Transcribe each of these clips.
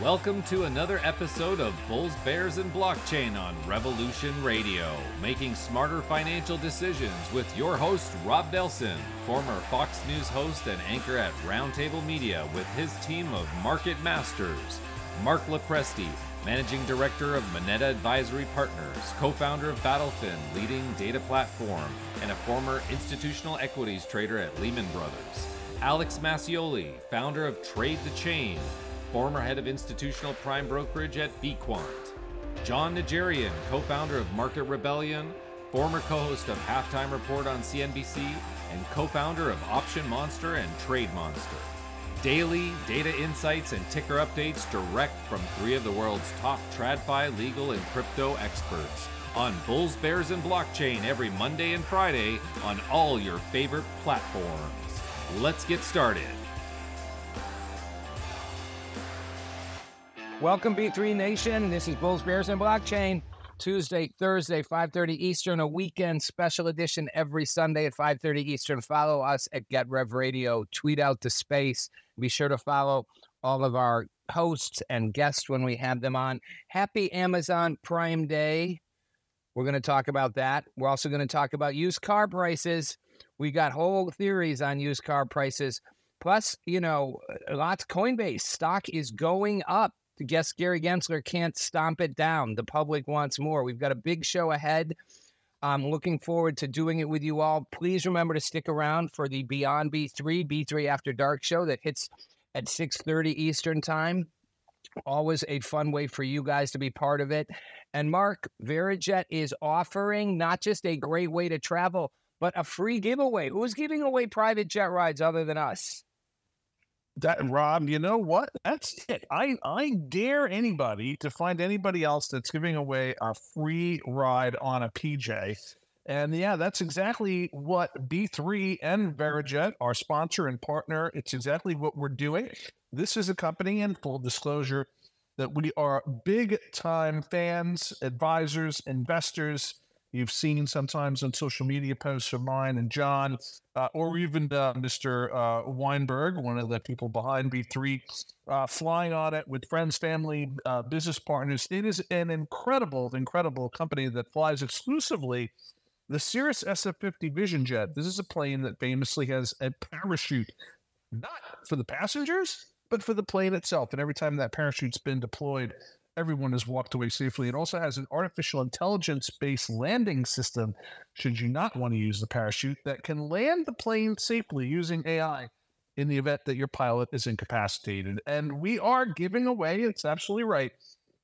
Welcome to another episode of Bulls, Bears, and Blockchain on Revolution Radio, making smarter financial decisions with your host, Rob Nelson, former Fox News host and anchor at Roundtable Media, with his team of market masters, Mark Lopresti, Managing Director of Moneta Advisory Partners, co founder of Battlefin, leading data platform, and a former institutional equities trader at Lehman Brothers. Alex Mascioli, founder of Trade the Chain, former head of institutional prime brokerage at Bequant. John Najarian, co founder of Market Rebellion, former co host of Halftime Report on CNBC, and co founder of Option Monster and Trade Monster. Daily data insights and ticker updates direct from three of the world's top TradFi legal and crypto experts on Bulls, Bears, and Blockchain every Monday and Friday on all your favorite platforms. Let's get started. Welcome, B3 Nation. This is Bulls, Bears, and Blockchain. Tuesday, Thursday, 5.30 Eastern, a weekend special edition every Sunday at 5.30 Eastern. Follow us at Get Rev Radio. Tweet out to space. Be sure to follow all of our hosts and guests when we have them on. Happy Amazon Prime Day. We're going to talk about that. We're also going to talk about used car prices. We got whole theories on used car prices. Plus, you know, lots Coinbase stock is going up. Guest Gary Gensler can't stomp it down. The public wants more. We've got a big show ahead. I'm looking forward to doing it with you all. Please remember to stick around for the Beyond B3 B3 After Dark show that hits at 6:30 Eastern Time. Always a fun way for you guys to be part of it. And Mark, Verijet is offering not just a great way to travel, but a free giveaway. Who's giving away private jet rides other than us? That Rob, you know what? That's it. I I dare anybody to find anybody else that's giving away a free ride on a PJ. And yeah, that's exactly what B3 and Verijet, our sponsor and partner, it's exactly what we're doing. This is a company in full disclosure that we are big time fans, advisors, investors. You've seen sometimes on social media posts of mine and John, uh, or even uh, Mr. Uh, Weinberg, one of the people behind B3, uh, flying on it with friends, family, uh, business partners. It is an incredible, incredible company that flies exclusively the Cirrus SF-50 Vision Jet. This is a plane that famously has a parachute, not for the passengers, but for the plane itself. And every time that parachute's been deployed, everyone has walked away safely. It also has an artificial intelligence based landing system, should you not want to use the parachute, that can land the plane safely using AI in the event that your pilot is incapacitated. And we are giving away, it's absolutely right,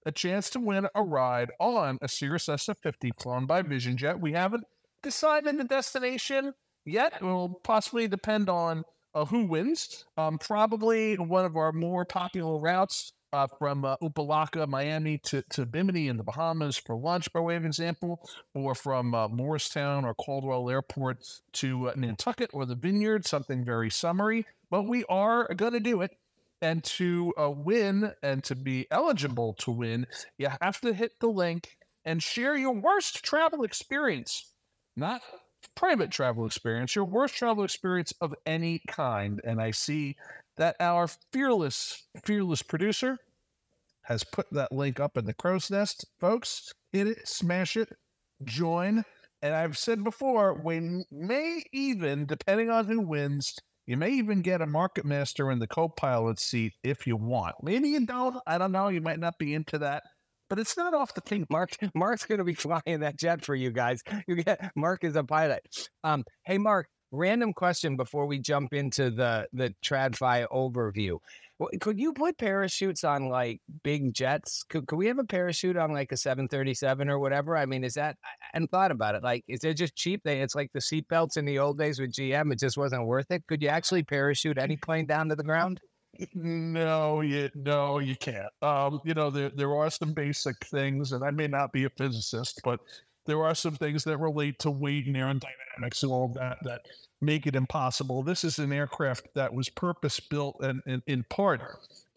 a chance to win a ride on a Cirrus SF50 flown by Vision Jet. We haven't decided the destination yet. It will possibly depend on uh, who wins. Um, probably one of our more popular routes uh, from uh, Opa-locka, Miami to, to Bimini in the Bahamas for lunch, by way of example, or from uh, Morristown or Caldwell Airport to uh, Nantucket or the Vineyard, something very summery. But we are going to do it. And to uh, win and to be eligible to win, you have to hit the link and share your worst travel experience, not private travel experience, your worst travel experience of any kind. And I see that our fearless, fearless producer has put that link up in the crow's nest. Folks, hit it, smash it, join. And I've said before, we may even, depending on who wins, you may even get a market master in the co-pilot seat if you want. Maybe you don't. I don't know. You might not be into that. But it's not off the table. Mark, Mark's going to be flying that jet for you guys. You get Mark is a pilot. Um, hey, Mark, random question before we jump into the the TradFi overview. Could you put parachutes on like big jets? Could, could we have a parachute on like a 737 or whatever? I mean, is that, I hadn't thought about it. Like, is it just cheap? They, it's like the seatbelts in the old days with GM. It just wasn't worth it. Could you actually parachute any plane down to the ground? No, you no, you can't. Um, you know, there there are some basic things, and I may not be a physicist, but there are some things that relate to weight and aerodynamics and all that that make it impossible. This is an aircraft that was purpose built and, and in part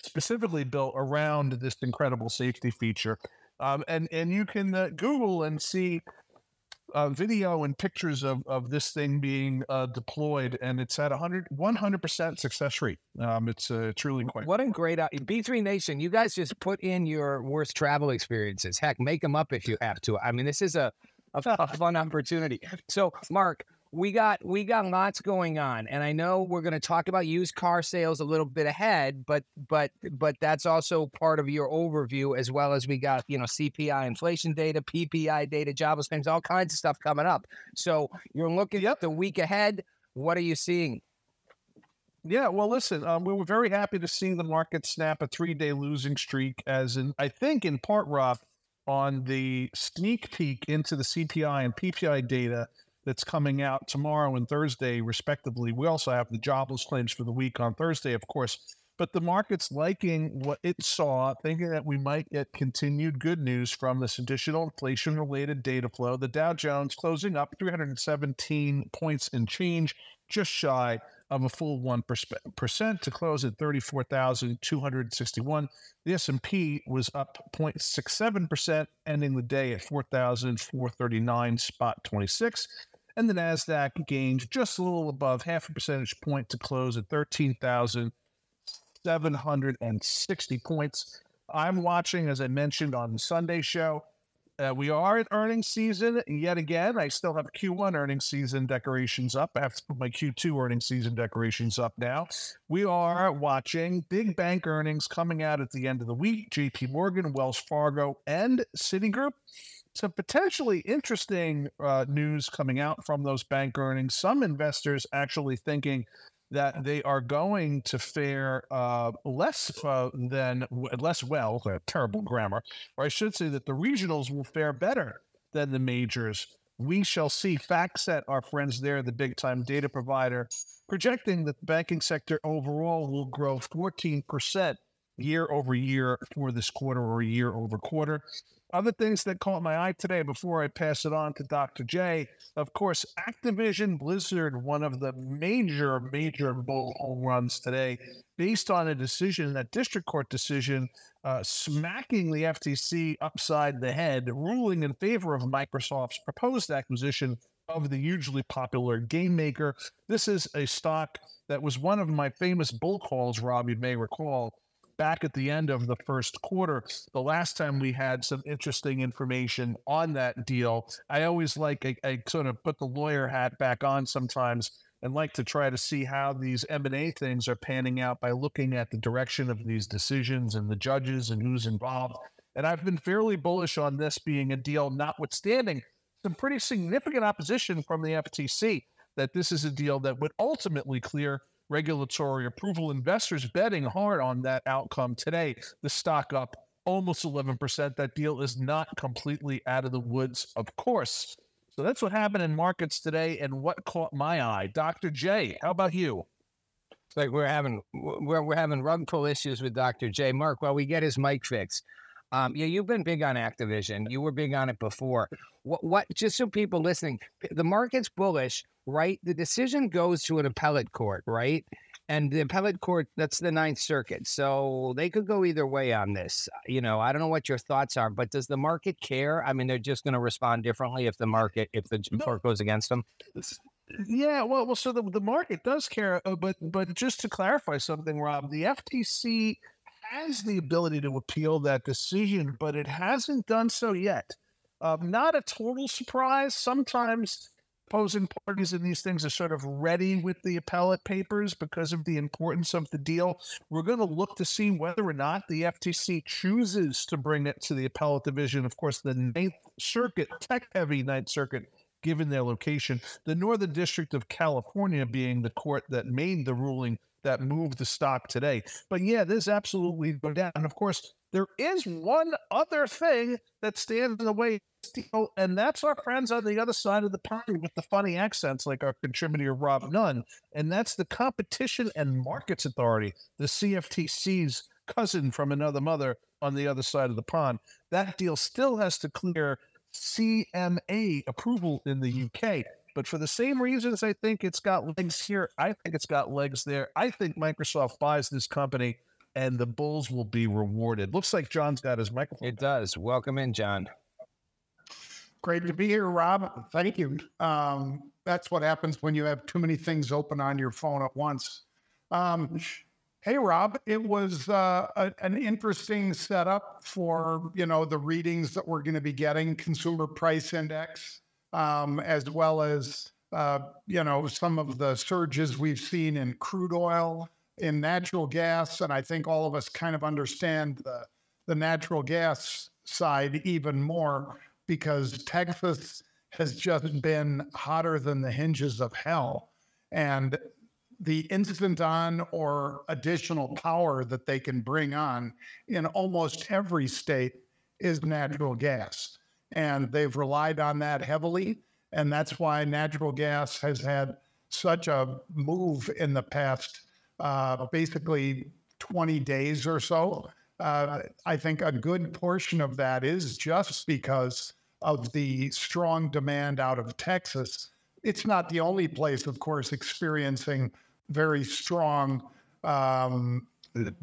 specifically built around this incredible safety feature. Um, and and you can uh, Google and see uh, video and pictures of, of this thing being uh, deployed, and it's at 100 100% success rate. Um, it's uh, truly quite. What a great B3 Nation! You guys just put in your worst travel experiences. Heck, make them up if you have to. I mean, this is a a, a fun opportunity. So, Mark, we got we got lots going on and i know we're going to talk about used car sales a little bit ahead but but but that's also part of your overview as well as we got you know cpi inflation data ppi data jobless claims all kinds of stuff coming up. So you're looking yep. at the week ahead. What are you seeing? Yeah, well, listen, um, we were very happy to see the market snap a three-day losing streak, as in I think in part, Rob, on the sneak peek into the CPI and PPI data that's coming out tomorrow and Thursday, respectively. We also have the jobless claims for the week on Thursday, of course. But the market's liking what it saw, thinking that we might get continued good news from this additional inflation related data flow. The Dow Jones closing up 317 points in change, just shy of a full 1% to close at 34,261. The S&P was up 0.67%, ending the day at 4,439 spot 26 and the Nasdaq gained just a little above half a percentage point to close at 13,760 points. I'm watching, as I mentioned on the Sunday show. Uh, we are at earnings season yet again. I still have Q1 earnings season decorations up. I have to put my Q2 earnings season decorations up now. We are watching big bank earnings coming out at the end of the week. JP Morgan, Wells Fargo, and Citigroup some potentially interesting uh, news coming out from those bank earnings. Some investors actually thinking that they are going to fare uh, less uh, than less well. Uh, terrible grammar, or I should say that the regionals will fare better than the majors. We shall see. FactSet, our friends there, the big time data provider, projecting that the banking sector overall will grow 14% year over year for this quarter or year over quarter. Other things that caught my eye today before I pass it on to Dr. J, of course, Activision Blizzard, one of the major, major bull home runs today, based on a decision, that district court decision, uh, smacking the FTC upside the head, ruling in favor of Microsoft's proposed acquisition of the hugely popular game maker. This is a stock that was one of my famous bull calls, Rob, you may recall, back at the end of the first quarter, the last time we had some interesting information on that deal. I always like I, I sort of put the lawyer hat back on sometimes and like to try to see how these M&A things are panning out by looking at the direction of these decisions and the judges and who's involved. And I've been fairly bullish on this being a deal, notwithstanding some pretty significant opposition from the FTC, that this is a deal that would ultimately clear regulatory approval. Investors betting hard on that outcome today. The stock up almost 11%. That deal is not completely out of the woods, of course. So that's what happened in markets today and what caught my eye. Dr. J, how about you? It's like we're having we're, we're having rug pull issues with Dr. J. Mark, while we get his mic fixed. Um, yeah, you've been big on Activision. You were big on it before. What, what? Just so people listening, the market's bullish, right? The decision goes to an appellate court, right? And the appellate court, that's the Ninth Circuit. So they could go either way on this. You know, I don't know what your thoughts are, but does the market care? I mean, they're just going to respond differently if the market, if the no. court goes against them. Yeah, well, well, so the, the market does care, uh, but but just to clarify something, Rob, the FTC has the ability to appeal that decision, but it hasn't done so yet. Um, not a total surprise. Sometimes opposing parties in these things are sort of ready with the appellate papers because of the importance of the deal. We're going to look to see whether or not the FTC chooses to bring it to the appellate division. Of course, the Ninth Circuit, tech heavy Ninth Circuit, given their location, the Northern District of California being the court that made the ruling that moved the stock today. But yeah, this absolutely go down. And of course, there is one other thing that stands in the way, and that's our friends on the other side of the pond with the funny accents, like our contributor Rob Nunn, and that's the Competition and Markets Authority, the CFTC's cousin from another mother on the other side of the pond. That deal still has to clear CMA approval in the UK. But for the same reasons, I think it's got legs here. I think it's got legs there. I think Microsoft buys this company and the Bulls will be rewarded. Looks like John's got his microphone. It does. Welcome in, John. Great to be here, Rob. Thank you. Um, that's what happens when you have too many things open on your phone at once. Um, hey, Rob, it was uh, a, an interesting setup for you know the readings that we're going to be getting, consumer price index, um, as well as uh, you know some of the surges we've seen in crude oil, in natural gas, and I think all of us kind of understand the the natural gas side even more because Texas has just been hotter than the hinges of hell. And the instant on or additional power that they can bring on in almost every state is natural gas. And they've relied on that heavily. And that's why natural gas has had such a move in the past uh, basically 20 days or so. Uh, I think a good portion of that is just because of the strong demand out of Texas. It's not the only place, of course, experiencing very strong um,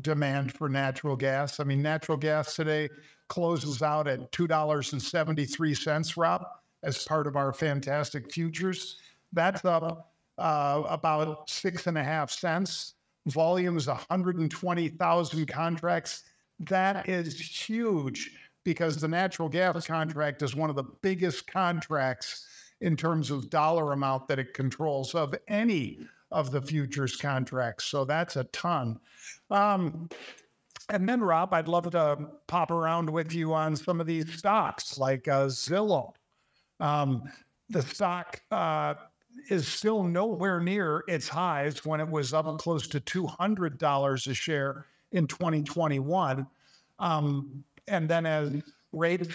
demand for natural gas. I mean, natural gas today closes out at $2.73, Rob, as part of our fantastic futures. That's up uh, about six and a half cents. Volume is 120,000 contracts. That is huge because the natural gas contract is one of the biggest contracts in terms of dollar amount that it controls of any of the futures contracts. So that's a ton. Um, and then, Rob, I'd love to pop around with you on some of these stocks like uh, Zillow. Um, the stock uh, is still nowhere near its highs when it was up close to $200 a share in 2021. Um, and then as rates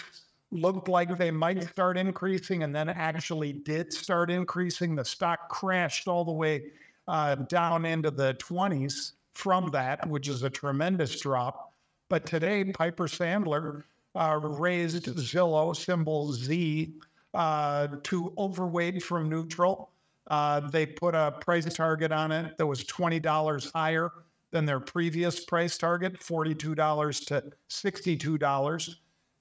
looked like they might start increasing and then actually did start increasing, the stock crashed all the way uh, down into the 20s from that, which is a tremendous drop. But today, Piper Sandler uh, raised Zillow, symbol Z, uh, to overweight from neutral. Uh, they put a price target on it that was $20 higher than their previous price target, $42 to $62.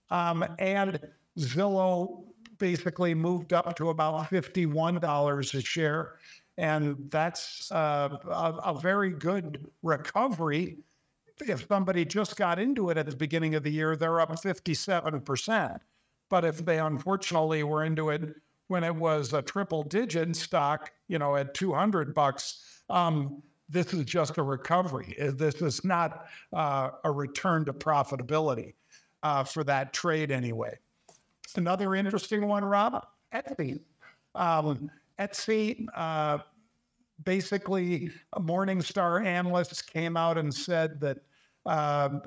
Um, and Zillow basically moved up to about $51 a share. And that's uh, a, a very good recovery. If somebody just got into it at the beginning of the year, they're up 57%. But if they unfortunately were into it when it was a triple digit stock, you know, at 200 bucks, um, this is just a recovery. This is not uh, a return to profitability uh, for that trade anyway. Another interesting one, Rob, Etsy. Um, Etsy, uh, basically, Morningstar analyst came out and said that um,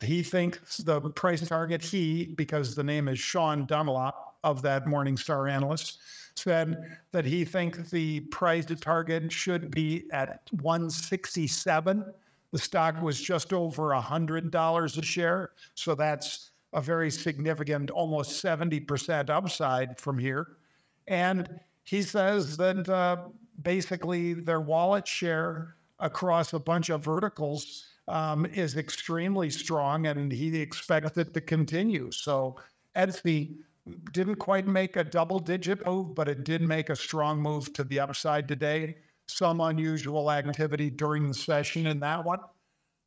he thinks the price target, he, because the name is Sean Dunlop of that Morningstar analyst, said that he thinks the price target should be at 167. The stock was just over $100 a share. So that's a very significant, almost 70% upside from here. And he says that uh, basically their wallet share across a bunch of verticals um, is extremely strong and he expects it to continue. So Etsy didn't quite make a double digit move, but it did make a strong move to the upside today. Some unusual activity during the session in that one.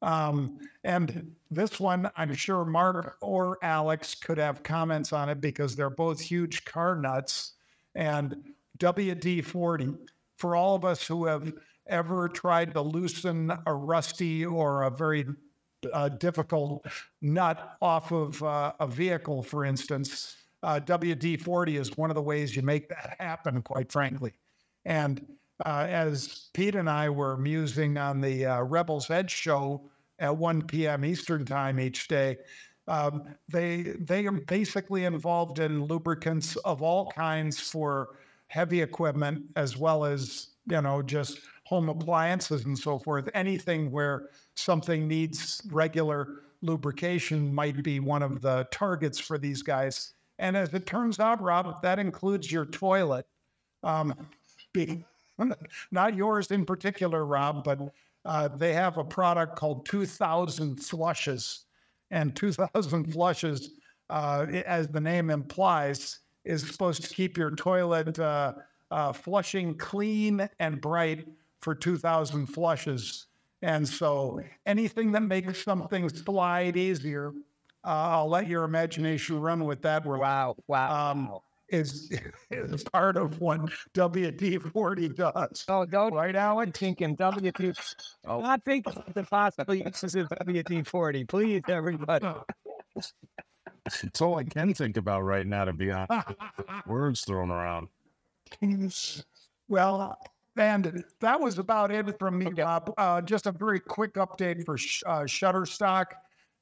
Um, and this one, I'm sure Mark or Alex could have comments on it because they're both huge car nuts. And WD 40, for all of us who have ever tried to loosen a rusty or a very uh, difficult nut off of uh, a vehicle, for instance, uh, WD 40 is one of the ways you make that happen, quite frankly. And uh, as Pete and I were musing on the uh, Rebels Edge show at 1 p.m. Eastern time each day, um, they they are basically involved in lubricants of all kinds for heavy equipment as well as you know just home appliances and so forth. Anything where something needs regular lubrication might be one of the targets for these guys. And as it turns out, Rob, that includes your toilet. Um, be, not yours in particular, Rob, but uh, they have a product called 2000 Flushes. And 2000 Flushes, uh, as the name implies, is supposed to keep your toilet uh, uh, flushing clean and bright for 2,000 flushes. And so anything that makes something slide easier, uh, I'll let your imagination run with that. Wow. Wow. Um, is, is part of what WD 40 does. Oh, don't Right, Alan? thinking WD. Oh. Not thinking the possible uses of WD 40. Please, everybody. It's all I can think about right now, to be honest. Words thrown around. Well, and that was about it from me, Bob. Uh, just a very quick update for sh- uh, Shutterstock.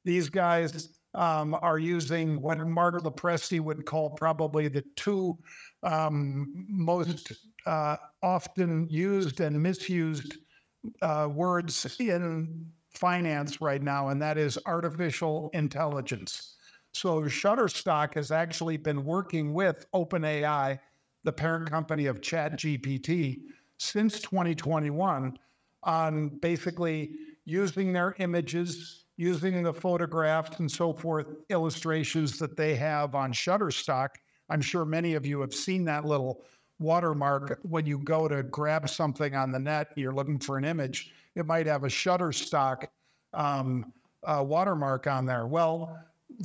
These guys um, are using what Mark Lopresti would call probably the two um, most uh, often used and misused uh, words in finance right now, and that is artificial intelligence. So Shutterstock has actually been working with OpenAI, the parent company of ChatGPT, since 2021 on basically using their images, using the photographs and so forth, illustrations that they have on Shutterstock. I'm sure many of you have seen that little watermark when you go to grab something on the net, you're looking for an image, it might have a Shutterstock um, uh, watermark on there. Well,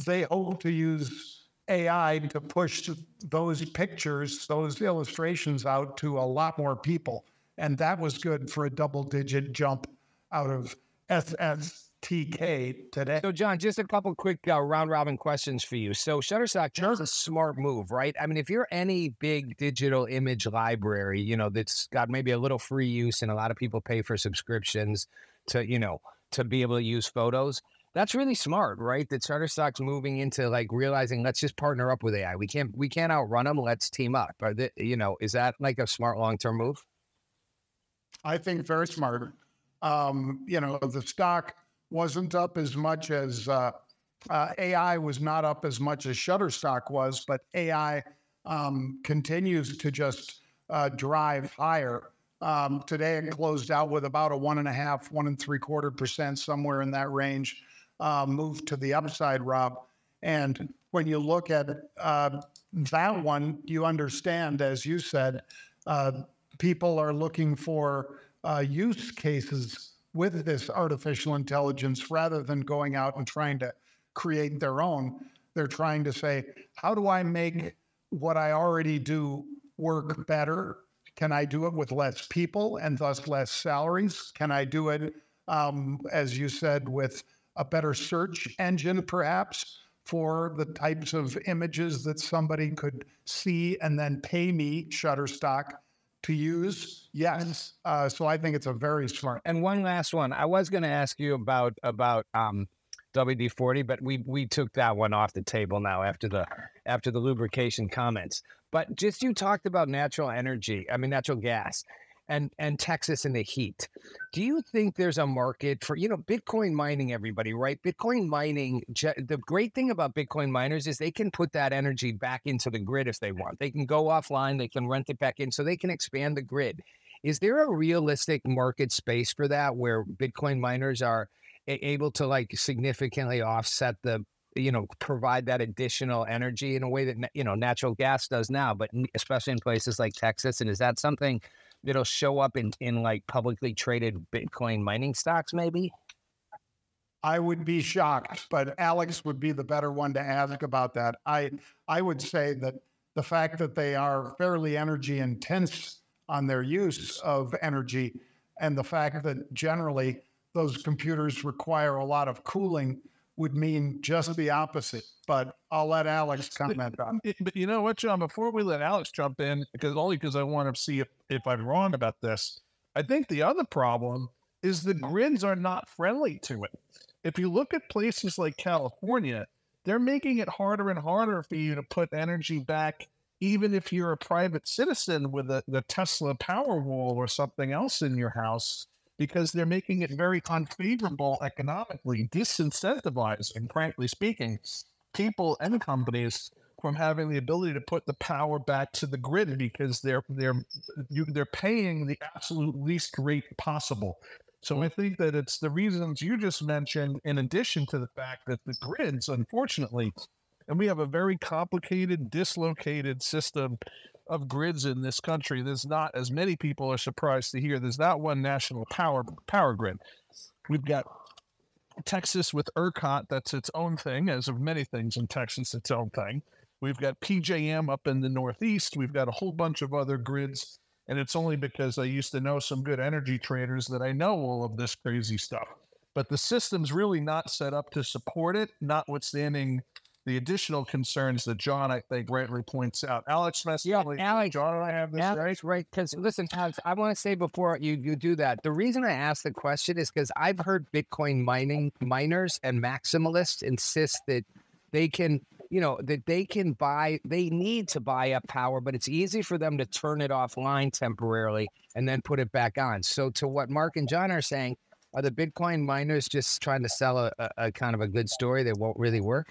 they hope to use AI to push those pictures, those illustrations out to a lot more people. And that was good for a double digit jump out of SSTK today. So, John, just a couple quick uh, round robin questions for you. So, Shutterstock that's a smart move, right? I mean, if you're any big digital image library, you know, that's got maybe a little free use and a lot of people pay for subscriptions to, you know, to be able to use photos. That's really smart, right? That Shutterstock's moving into like realizing let's just partner up with AI. We can't we can't outrun them. Let's team up. Are they, you know, is that like a smart long term move? I think very smart. Um, you know, the stock wasn't up as much as uh, uh, AI was not up as much as Shutterstock was, but AI um, continues to just uh, drive higher. Um, today it closed out with about a one and a half, one and three quarter percent, somewhere in that range. Uh, moved to the upside, Rob. And when you look at uh, that one, you understand, as you said, uh, people are looking for uh, use cases with this artificial intelligence rather than going out and trying to create their own. They're trying to say, how do I make what I already do work better? Can I do it with less people and thus less salaries? Can I do it, um, as you said, with a better search engine, perhaps? For the types of images that somebody could see and then pay me, Shutterstock, to use? Yes. Uh, so I think it's a very smart. And one last one. I was going to ask you about about um, WD forty, but we we took that one off the table now after the after the lubrication comments. But just you talked about natural energy. I mean natural gas. And, and Texas and the heat. Do you think there's a market for you know Bitcoin mining? Everybody, right? Bitcoin mining. The great thing about Bitcoin miners is they can put that energy back into the grid if they want. They can go offline. They can rent it back in, so they can expand the grid. Is there a realistic market space for that where Bitcoin miners are able to like significantly offset the you know provide that additional energy in a way that you know natural gas does now but especially in places like texas and is that something that'll show up in in like publicly traded bitcoin mining stocks maybe? I would be shocked but alex would be the better one to ask about that. I i would say that the fact that they are fairly energy intense on their use of energy and the fact that generally those computers require a lot of cooling would mean just the opposite. But I'll let Alex comment on it. But you know what, John? Before we let Alex jump in, because only because I want to see if, if I'm wrong about this, I think the other problem is the oh. grids are not friendly to it. If you look at places like California, they're making it harder and harder for you to put energy back, even if you're a private citizen with a, the Tesla Powerwall or something else in your house because they're making it very unfavorable economically, disincentivizing, frankly speaking, people and companies from having the ability to put the power back to the grid because they're they're you, they're paying the absolute least rate possible. So I think that it's the reasons you just mentioned, in addition to the fact that the grids, unfortunately, And we have a very complicated, dislocated system of grids in this country. There's not, as many people are surprised to hear, there's not one national power power grid. We've got Texas with ERCOT, that's its own thing, as of many things in Texas, its own thing. We've got PJM up in the Northeast. We've got a whole bunch of other grids. And it's only because I used to know some good energy traders that I know all of this crazy stuff. But the system's really not set up to support it, notwithstanding the additional concerns that John, I think, rightly points out. Alex Yeah, Alex- John and I have this right. Right? Because listen, Alex, I want to say before you you do that, the reason I asked the question is because I've heard Bitcoin mining miners and maximalists insist that they can, you know, that they can buy, they need to buy up power, but it's easy for them to turn it offline temporarily and then put it back on. So, to what Mark and John are saying, are the Bitcoin miners just trying to sell a, a, a kind of a good story that won't really work?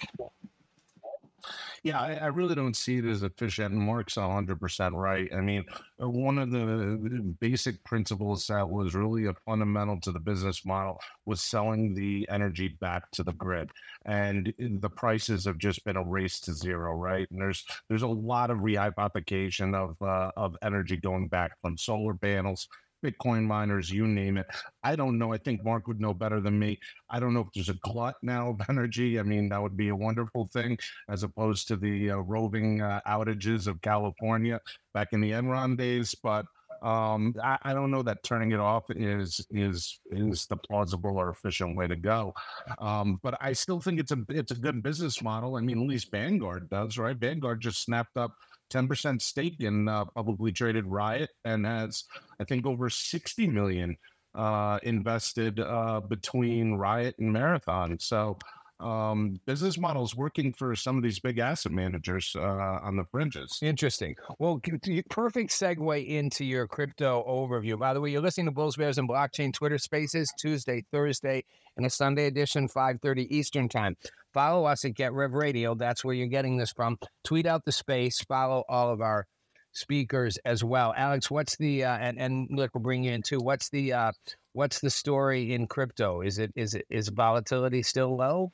Yeah, I, I really don't see it as efficient. And Mark's 100% right. I mean, uh, one of the basic principles that was really a fundamental to the business model was selling the energy back to the grid. And the prices have just been a race to zero, right? And there's there's a lot of rehypothecation of uh, of energy going back from solar panels Bitcoin miners, you name it. I don't know. I think Mark would know better than me. I don't know if there's a glut now of energy. I mean, that would be a wonderful thing as opposed to the uh, roving uh, outages of California back in the Enron days. But um, I, I, don't know that turning it off is is is the plausible or efficient way to go. Um, but I still think it's a it's a good business model. I mean, at least Vanguard does, right? Vanguard just snapped up 10% stake in uh, publicly traded Riot and has, I think, over 60 million uh, invested uh, between Riot and Marathon. So, um, business models working for some of these big asset managers uh, on the fringes. Interesting. Well, perfect segue into your crypto overview. By the way, you're listening to Bulls Bears and Blockchain Twitter Spaces Tuesday, Thursday, and a Sunday edition, 5:30 Eastern Time. Follow us at Get Rev Radio. That's where you're getting this from. Tweet out the space. Follow all of our speakers as well. Alex, what's the uh, and and look, we'll bring you in too. What's the uh, what's the story in crypto? Is it is it is volatility still low?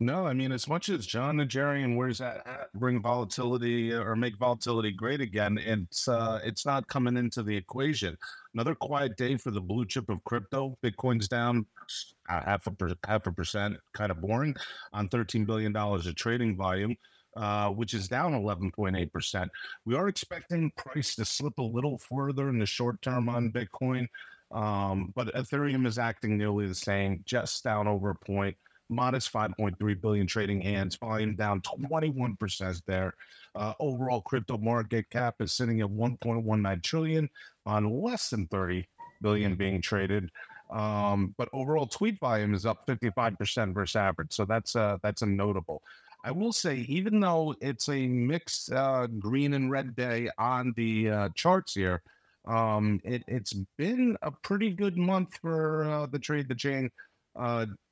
No, I mean, as much as John and where's that at bring volatility or make volatility great again, it's uh, it's not coming into the equation. Another quiet day for the blue chip of crypto. Bitcoin's down half a per, half a percent, kind of boring, on thirteen billion dollars of trading volume. Uh, which is down 11.8%. We are expecting price to slip a little further in the short term on Bitcoin, um, but Ethereum is acting nearly the same, just down over a point modest 5.3 billion trading hands, volume down 21% there. Uh, overall crypto market cap is sitting at 1.19 trillion on less than 30 billion being traded. Um, but overall tweet volume is up 55% versus average. So that's uh, that's a notable. I will say, even though it's a mixed uh, green and red day on the uh, charts here, um, it, has been a pretty good month for uh, the trade the chain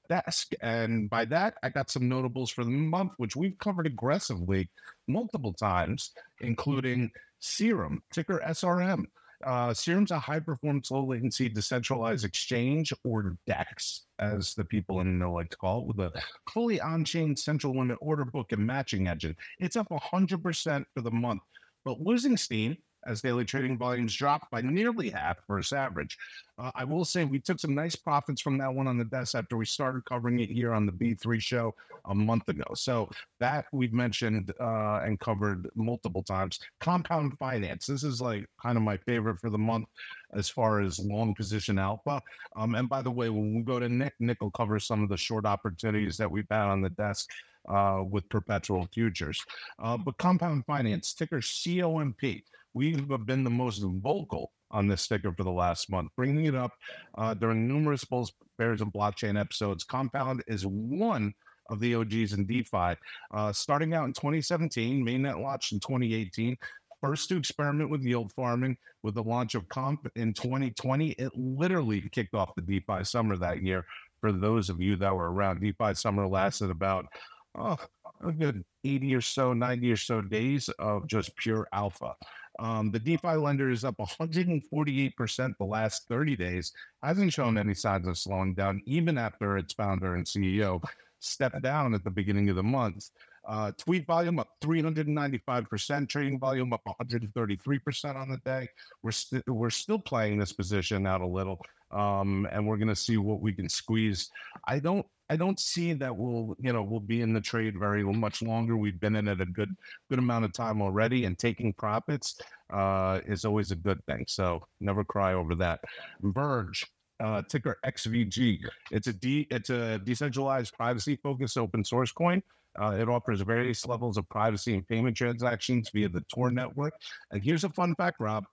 desk. And by that, I got some notables for the month, which we've covered aggressively multiple times, including Serum, ticker SRM. Uh, Serum's a high performance, low latency decentralized exchange, or DEX, as the people in know like to call it, with a fully on chain central limit order book and matching engine. It's up 100% for the month, but losing steam as daily trading volumes dropped by nearly half versus average. Uh, I will say we took some nice profits from that one on the desk after we started covering it here on the B3 show a month ago. So that we've mentioned uh, and covered multiple times. Compound finance. This is like kind of my favorite for the month as far as long position alpha. Um, and by the way, when we go to Nick, Nick will cover some of the short opportunities that we've had on the desk. Uh, with perpetual futures. Uh, but compound finance, ticker COMP we have been the most vocal on this sticker for the last month, bringing it up uh, during numerous Bulls, Bears, and Blockchain episodes. Compound is one of the OGs in DeFi. Uh, starting out in 2017, mainnet launched in 2018. First to experiment with yield farming with the launch of Comp in 2020. It literally kicked off the DeFi summer that year. For those of you that were around, DeFi summer lasted about oh, a good 80 or so, 90 or so days of just pure alpha. Um, the DeFi lender is up 148% the last 30 days, hasn't shown any signs of slowing down, even after its founder and CEO stepped down at the beginning of the month. Uh, tweet volume up 395%, trading volume up 133% on the day. We're, st- we're still playing this position out a little, um, and we're going to see what we can squeeze. I don't I don't see that we'll, you know, we'll be in the trade very much longer. We've been in it a good, good amount of time already, and taking profits uh, is always a good thing. So never cry over that. Verge, uh, ticker XVG. It's a de- it's a decentralized, privacy-focused open source coin. Uh, it offers various levels of privacy and payment transactions via the Tor network. And here's a fun fact, Rob.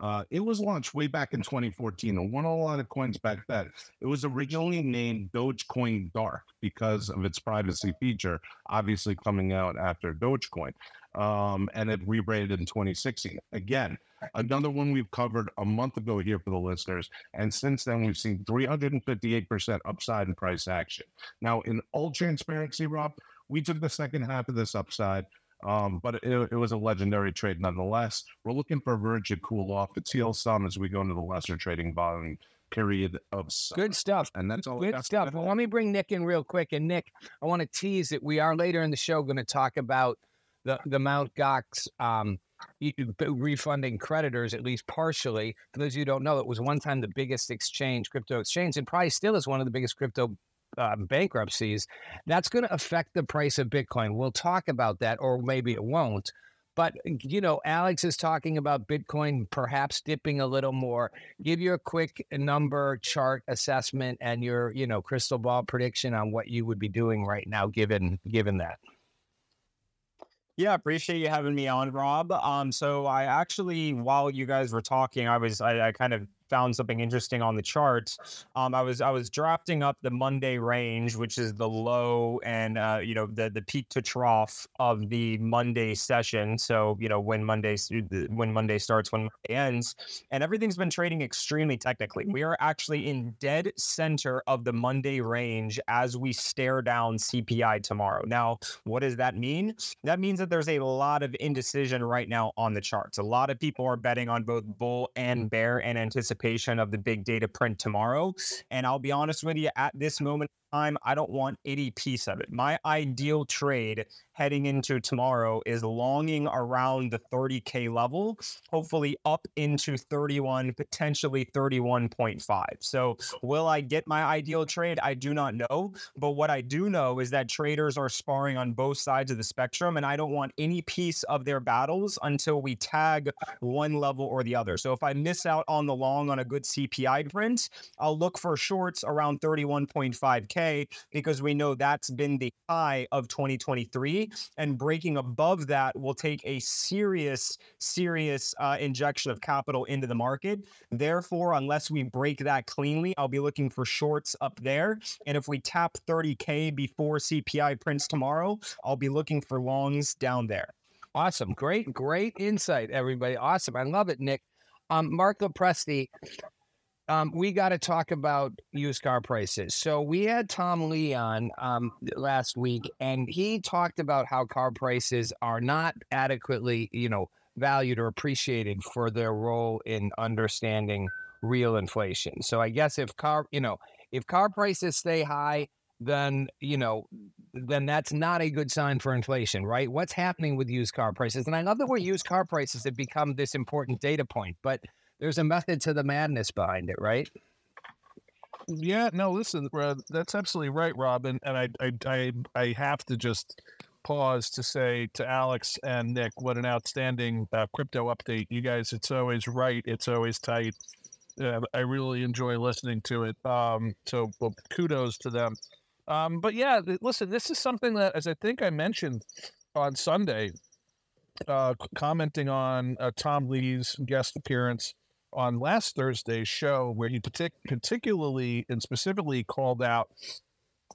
Uh, it was launched way back in 2014 and won a lot of coins back then. It was originally named Dogecoin Dark because of its privacy feature, obviously coming out after Dogecoin. Um, and it rebranded in 2016. Again, another one we've covered a month ago here for the listeners. And since then, we've seen 358% upside in price action. Now, in all transparency, Rob, we took the second half of this upside. Um, but it, it, was a legendary trade nonetheless. We're looking for Verge to cool off, to heal some as we go into the lesser trading volume period of summer. good stuff. And that's all. Good stuff. Well, let me bring Nick in real quick. And Nick, I want to tease that We are later in the show going to talk about the the Mount Gox um, refunding creditors at least partially. For those of you who don't know, it was one time the biggest exchange, crypto exchange, and probably still is one of the biggest crypto uh, bankruptcies, that's going to affect the price of Bitcoin. We'll talk about that, or maybe it won't. But, you know, Alex is talking about Bitcoin perhaps dipping a little more. Give you a quick number chart assessment and your, you know, crystal ball prediction on what you would be doing right now, given given that. Yeah, appreciate you having me on, Rob. Um, so I actually, while you guys were talking, I was I, I kind of found something interesting on the chart. Um, I was I was drafting up the Monday range, which is the low and uh, you know the the peak to trough of the Monday session. So you know when Monday when Monday starts, when Monday ends, and everything's been trading extremely technically. We are actually in dead center of the Monday range as we stare down CPI tomorrow. Now, what does that mean? That means that there's a lot of indecision right now on the charts. A lot of people are betting on both bull and bear and anticipate anticipation of the big data print tomorrow. And I'll be honest with you, at this moment time, I don't want any piece of it. My ideal trade heading into tomorrow is longing around the 30K level, hopefully up into 31, potentially 31.5. So, will I get my ideal trade? I do not know. But what I do know is that traders are sparring on both sides of the spectrum, and I don't want any piece of their battles until we tag one level or the other. So, if I miss out on the long on a good CPI print, I'll look for shorts around 31.5K because we know that's been the high of 2023. And breaking above that will take a serious, serious uh, injection of capital into the market. Therefore, unless we break that cleanly, I'll be looking for shorts up there. And if we tap 30K before CPI prints tomorrow, I'll be looking for longs down there. Awesome. Great, great insight, everybody. Awesome. I love it, Nick. Um, Mark Lopresti, um, we got to talk about used car prices. So we had Tom Lee on um, last week, and he talked about how car prices are not adequately, you know, valued or appreciated for their role in understanding real inflation. So I guess if car, you know, if car prices stay high, then you know, then that's not a good sign for inflation, right? What's happening with used car prices? And I love that where used car prices have become this important data point, but there's a method to the madness behind it, right? Yeah, no, listen, that's absolutely right, Robin. And I, I, I, I have to just pause to say to Alex and Nick, what an outstanding uh, crypto update. You guys, it's always right. It's always tight. Uh, I really enjoy listening to it. Um, so well, kudos to them. Um, but yeah, listen, this is something that, as I think I mentioned on Sunday, uh, commenting on uh, Tom Lee's guest appearance on last Thursday's show, where he partic- particularly and specifically called out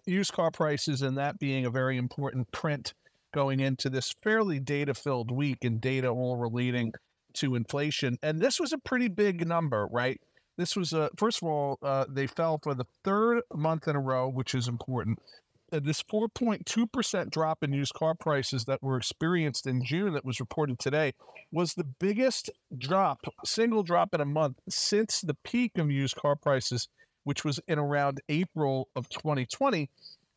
used car prices and that being a very important print going into this fairly data filled week and data all relating to inflation. And this was a pretty big number, right? This was a, first of all, uh, they fell for the third month in a row, which is important this 4.2% drop in used car prices that were experienced in June that was reported today was the biggest drop, single drop in a month since the peak of used car prices, which was in around April of 2020.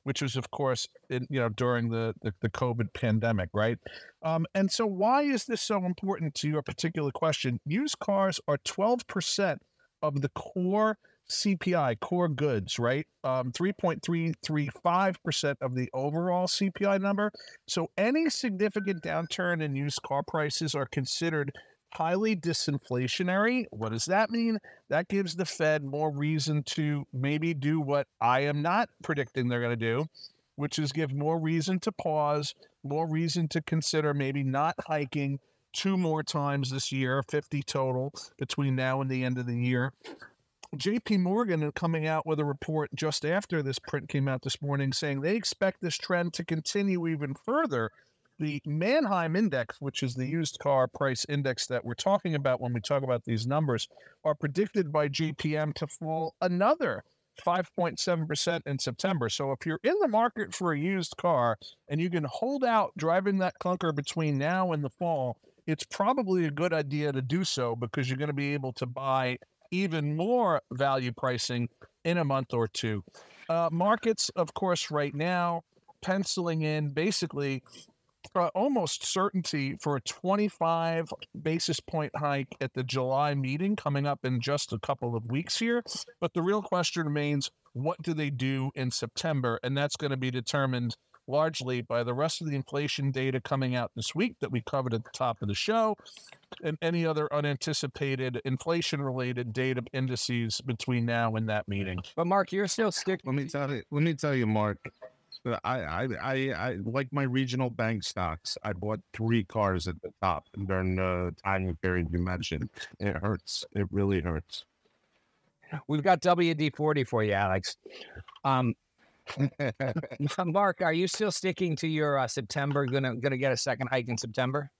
which was, of course, in, you know, during the, the, the COVID pandemic, right? Um, and so, why is this so important to your particular question? Used cars are 12% of the core CPI, core goods, right? Um, 3.335% of the overall CPI number. So, any significant downturn in used car prices are considered highly disinflationary. What does that mean? That gives the Fed more reason to maybe do what I am not predicting they're going to do, which is give more reason to pause, more reason to consider maybe not hiking two more times this year, 50 total between now and the end of the year. JP Morgan coming out with a report just after this print came out this morning saying they expect this trend to continue even further the Manheim Index, which is the used car price index that we're talking about when we talk about these numbers, are predicted by JPM to fall another 5.7% in September. So if you're in the market for a used car and you can hold out driving that clunker between now and the fall, it's probably a good idea to do so because you're going to be able to buy even more value pricing in a month or two. Uh, markets, of course, right now, penciling in basically uh, almost certainty for a 25 basis point hike at the July meeting coming up in just a couple of weeks here. But the real question remains what do they do in September? And that's going to be determined largely by the rest of the inflation data coming out this week that we covered at the top of the show and any other unanticipated inflation related data indices between now and that meeting. But Mark, you're still sticking. Let me tell you. Let me tell you, Mark. I, I, I, I like my regional bank stocks. I bought three cars at the top during the time period you mentioned. It hurts. It really hurts. We've got WD forty for you, Alex. Um, Mark, are you still sticking to your uh, September? Gonna gonna get a second hike in September?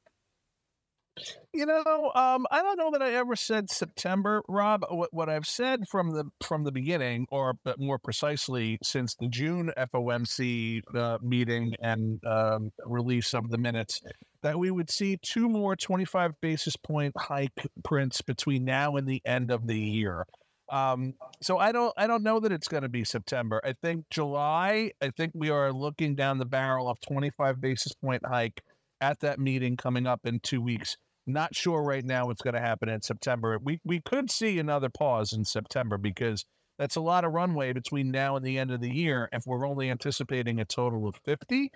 You know, um, I don't know that I ever said September, Rob. What, what I've said from the from the beginning, or more precisely, since the June FOMC uh, meeting and um, release of the minutes, that we would see two more 25 basis point hike prints between now and the end of the year. Um, so I don't I don't know that it's going to be September. I think July. I think we are looking down the barrel of 25 basis point hike at that meeting coming up in two weeks. Not sure right now what's going to happen in September. We we could see another pause in September because that's a lot of runway between now and the end of the year. If we're only anticipating a total of 50,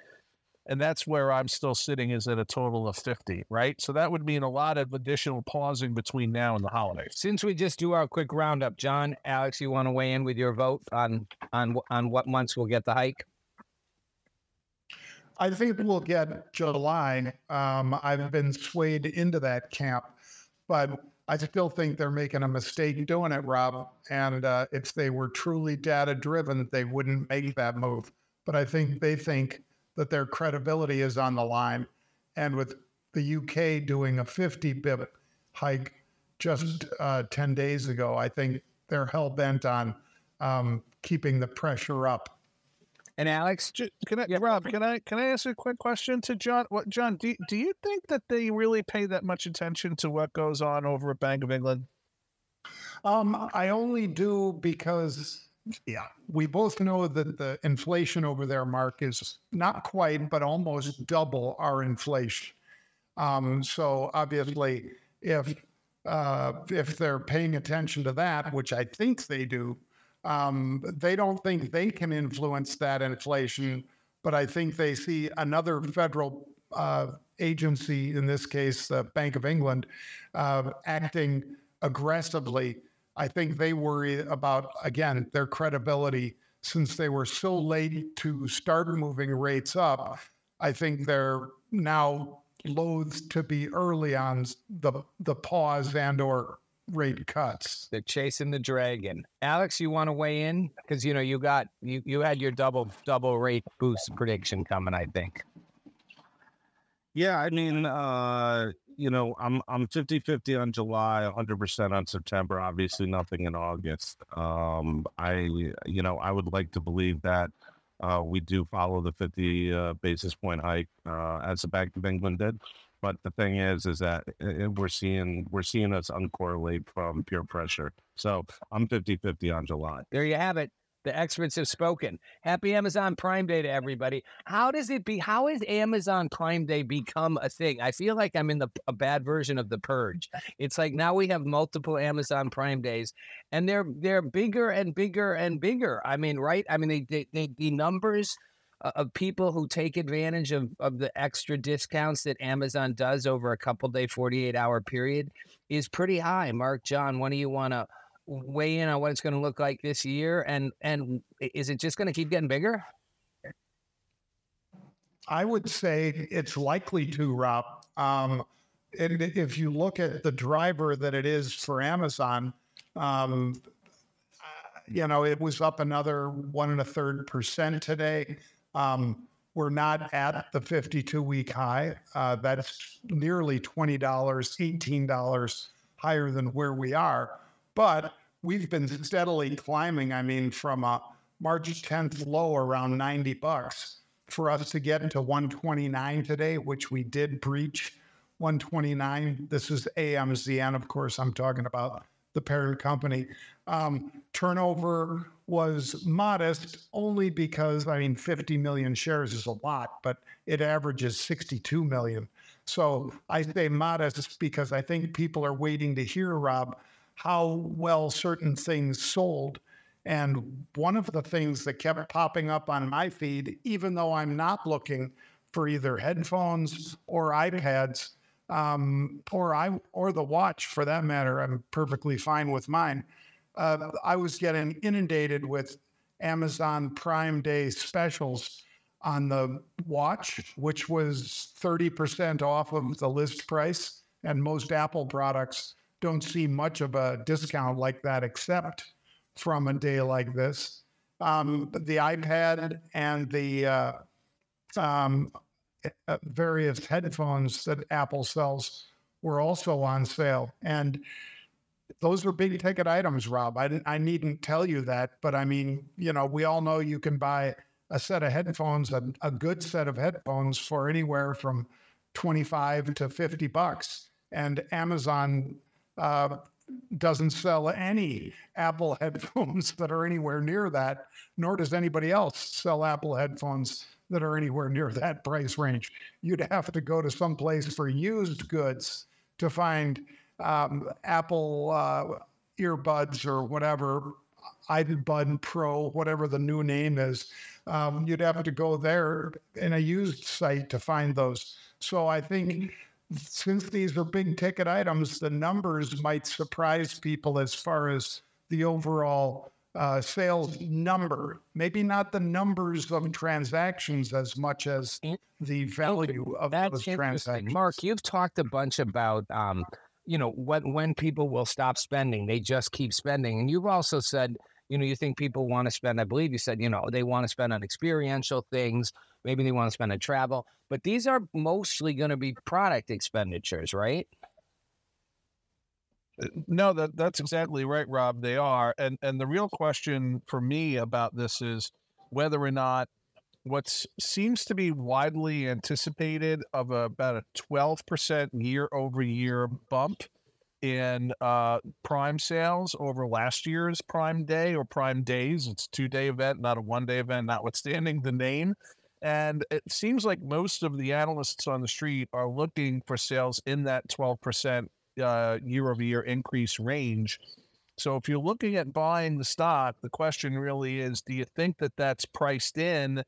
and that's where I'm still sitting is at a total of 50, right? So that would mean a lot of additional pausing between now and the holidays. Since we just do our quick roundup, John, Alex, you want to weigh in with your vote on on on what months we'll get the hike? I think we'll get July. Um, I've been swayed into that camp, but I still think they're making a mistake doing it, Rob. And uh, if they were truly data driven, they wouldn't make that move. But I think they think that their credibility is on the line. And with the UK doing a 50 bip hike just uh, 10 days ago, I think they're hell bent on um, keeping the pressure up and Alex, can I, yeah. Rob? Can I can I ask a quick question to John? What John? Do do you think that they really pay that much attention to what goes on over at Bank of England? Um, I only do because yeah, we both know that the inflation over there, Mark, is not quite, but almost double our inflation. Um, so obviously, if uh, if they're paying attention to that, which I think they do, um, they don't think they can influence that inflation, but I think they see another federal uh, agency, in this case, the Bank of England, uh, acting aggressively. I think they worry about, again, their credibility since they were so late to start moving rates up. I think they're now loath to be early on the the pause and or rate cuts. They're chasing the dragon. Alex, you want to weigh in because you know you got you you had your double double rate boost prediction coming. I think. Yeah, I mean, uh, you know, I'm I'm 50-50 on July, 100% on September. Obviously, nothing in August. Um, I, you know, I would like to believe that uh, we do follow the 50 uh, basis point hike uh, as the Bank of England did. But the thing is, is that eh, eh, we're seeing we're seeing us uncorrelate from peer pressure. So I'm 50-50 on July. There you have it. The experts have spoken. Happy Amazon Prime Day to everybody. How does it be? How has Amazon Prime Day become a thing? I feel like I'm in the a bad version of the Purge. It's like now we have multiple Amazon Prime Days, and they're they're bigger and bigger and bigger. I mean, right? I mean, they, they, they the numbers of people who take advantage of, of the extra discounts that Amazon does over a couple day, 48 hour period is pretty high. Mark, John, when do you want to weigh in on what it's going to look like this year? And and is it just going to keep getting bigger? I would say it's likely to, Rob. Um, and if you look at the driver that it is for Amazon, um, you know, it was up another one and a third percent today. Um, we're not at the 52 week high. Uh, that's nearly $20, $18 higher than where we are. But we've been steadily climbing. I mean, from a March 10th low around 90 bucks for us to get into 129 today, which we did breach 129. This is AMZN, of course, I'm talking about the parent company. Um, turnover was modest only because, I mean, 50 million shares is a lot, but it averages 62 million. So I say modest because I think people are waiting to hear, Rob, how well certain things sold. And one of the things that kept popping up on my feed, even though I'm not looking for either headphones or iPads, um, or I or the watch for that matter, I'm perfectly fine with mine. Uh, I was getting inundated with Amazon Prime Day specials on the watch, which was 30% off of the list price. And most Apple products don't see much of a discount like that, except from a day like this. Um, the iPad and the uh, um, uh, various headphones that Apple sells were also on sale. And those are big ticket items, Rob. I, I needn't tell you that, but I mean, you know, we all know you can buy a set of headphones, a, a good set of headphones for anywhere from 25 to 50 bucks. And Amazon uh, doesn't sell any Apple headphones that are anywhere near that, nor does anybody else sell Apple headphones that are anywhere near that price range. You'd have to go to some place for used goods to find um, Apple uh, earbuds or whatever, iBud Pro, whatever the new name is. Um, you'd have to go there in a used site to find those. So I think since these are big ticket items, the numbers might surprise people as far as the overall uh, sales number. Maybe not the numbers of transactions as much as the value of That's those transactions. Mark, you've talked a bunch about um, you know when when people will stop spending, they just keep spending, and you've also said you know you think people want to spend. I believe you said you know they want to spend on experiential things. Maybe they want to spend on travel, but these are mostly going to be product expenditures, right? Uh, no, that that's exactly right, Rob. They are, and and the real question for me about this is whether or not what seems to be widely anticipated of about a twelve percent year over year bump in uh, Prime sales over last year's Prime Day or Prime Days. It's two day event, not a one day event, notwithstanding the name. And it seems like most of the analysts on the street are looking for sales in that 12% uh, year over year increase range. So if you're looking at buying the stock, the question really is do you think that that's priced in?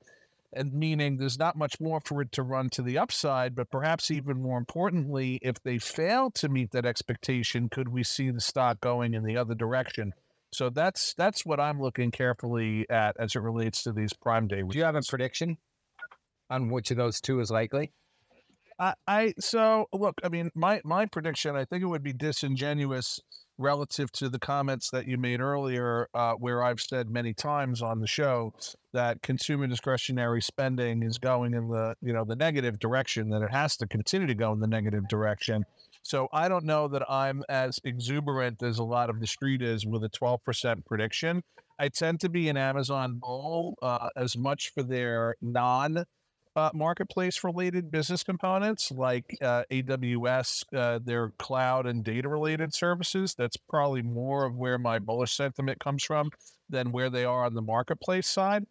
And meaning there's not much more for it to run to the upside, but perhaps even more importantly, if they fail to meet that expectation, could we see the stock going in the other direction? So that's that's what I'm looking carefully at as it relates to these prime day. Do you have a prediction on which of those two is likely? I, I so look. I mean, my my prediction. I think it would be disingenuous relative to the comments that you made earlier, uh, where I've said many times on the show that consumer discretionary spending is going in the you know the negative direction. That it has to continue to go in the negative direction. So I don't know that I'm as exuberant as a lot of the street is with a 12% prediction. I tend to be an Amazon bull uh, as much for their non uh, marketplace related business components like uh, AWS, uh, their cloud and data related services. That's probably more of where my bullish sentiment comes from than where they are on the marketplace side.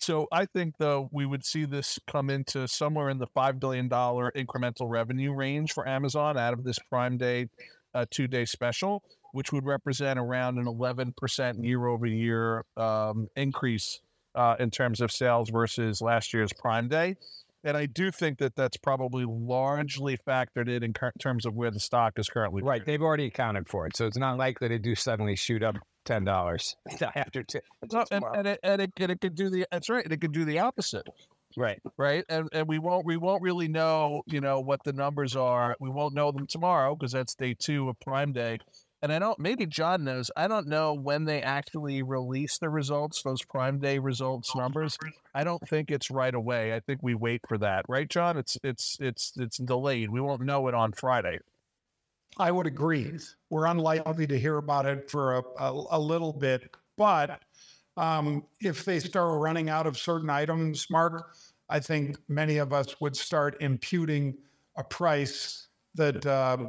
So I think though we would see this come into somewhere in the five billion dollar incremental revenue range for Amazon out of this Prime Day uh, two day special, which would represent around an eleven percent year over year um, increase uh, in terms of sales versus last year's Prime Day. And I do think that that's probably largely factored in in cur- terms of where the stock is currently. Right. They've already accounted for it. So it's not likely to do suddenly shoot up ten dollars after two. No, and, and, it, and, it, and it could do the that's right. It could do the opposite. Right. Right. And and we won't we won't really know, you know, what the numbers are. We won't know them tomorrow because that's day two of Prime Day. And I don't maybe John knows. I don't know when they actually release the results, those Prime Day results numbers. I don't think it's right away. I think we wait for that. Right, John? It's it's it's it's delayed. We won't know it on Friday. I would agree. We're unlikely to hear about it for a, a, a little bit, but um, if they start running out of certain items, Mark, I think many of us would start imputing a price that uh,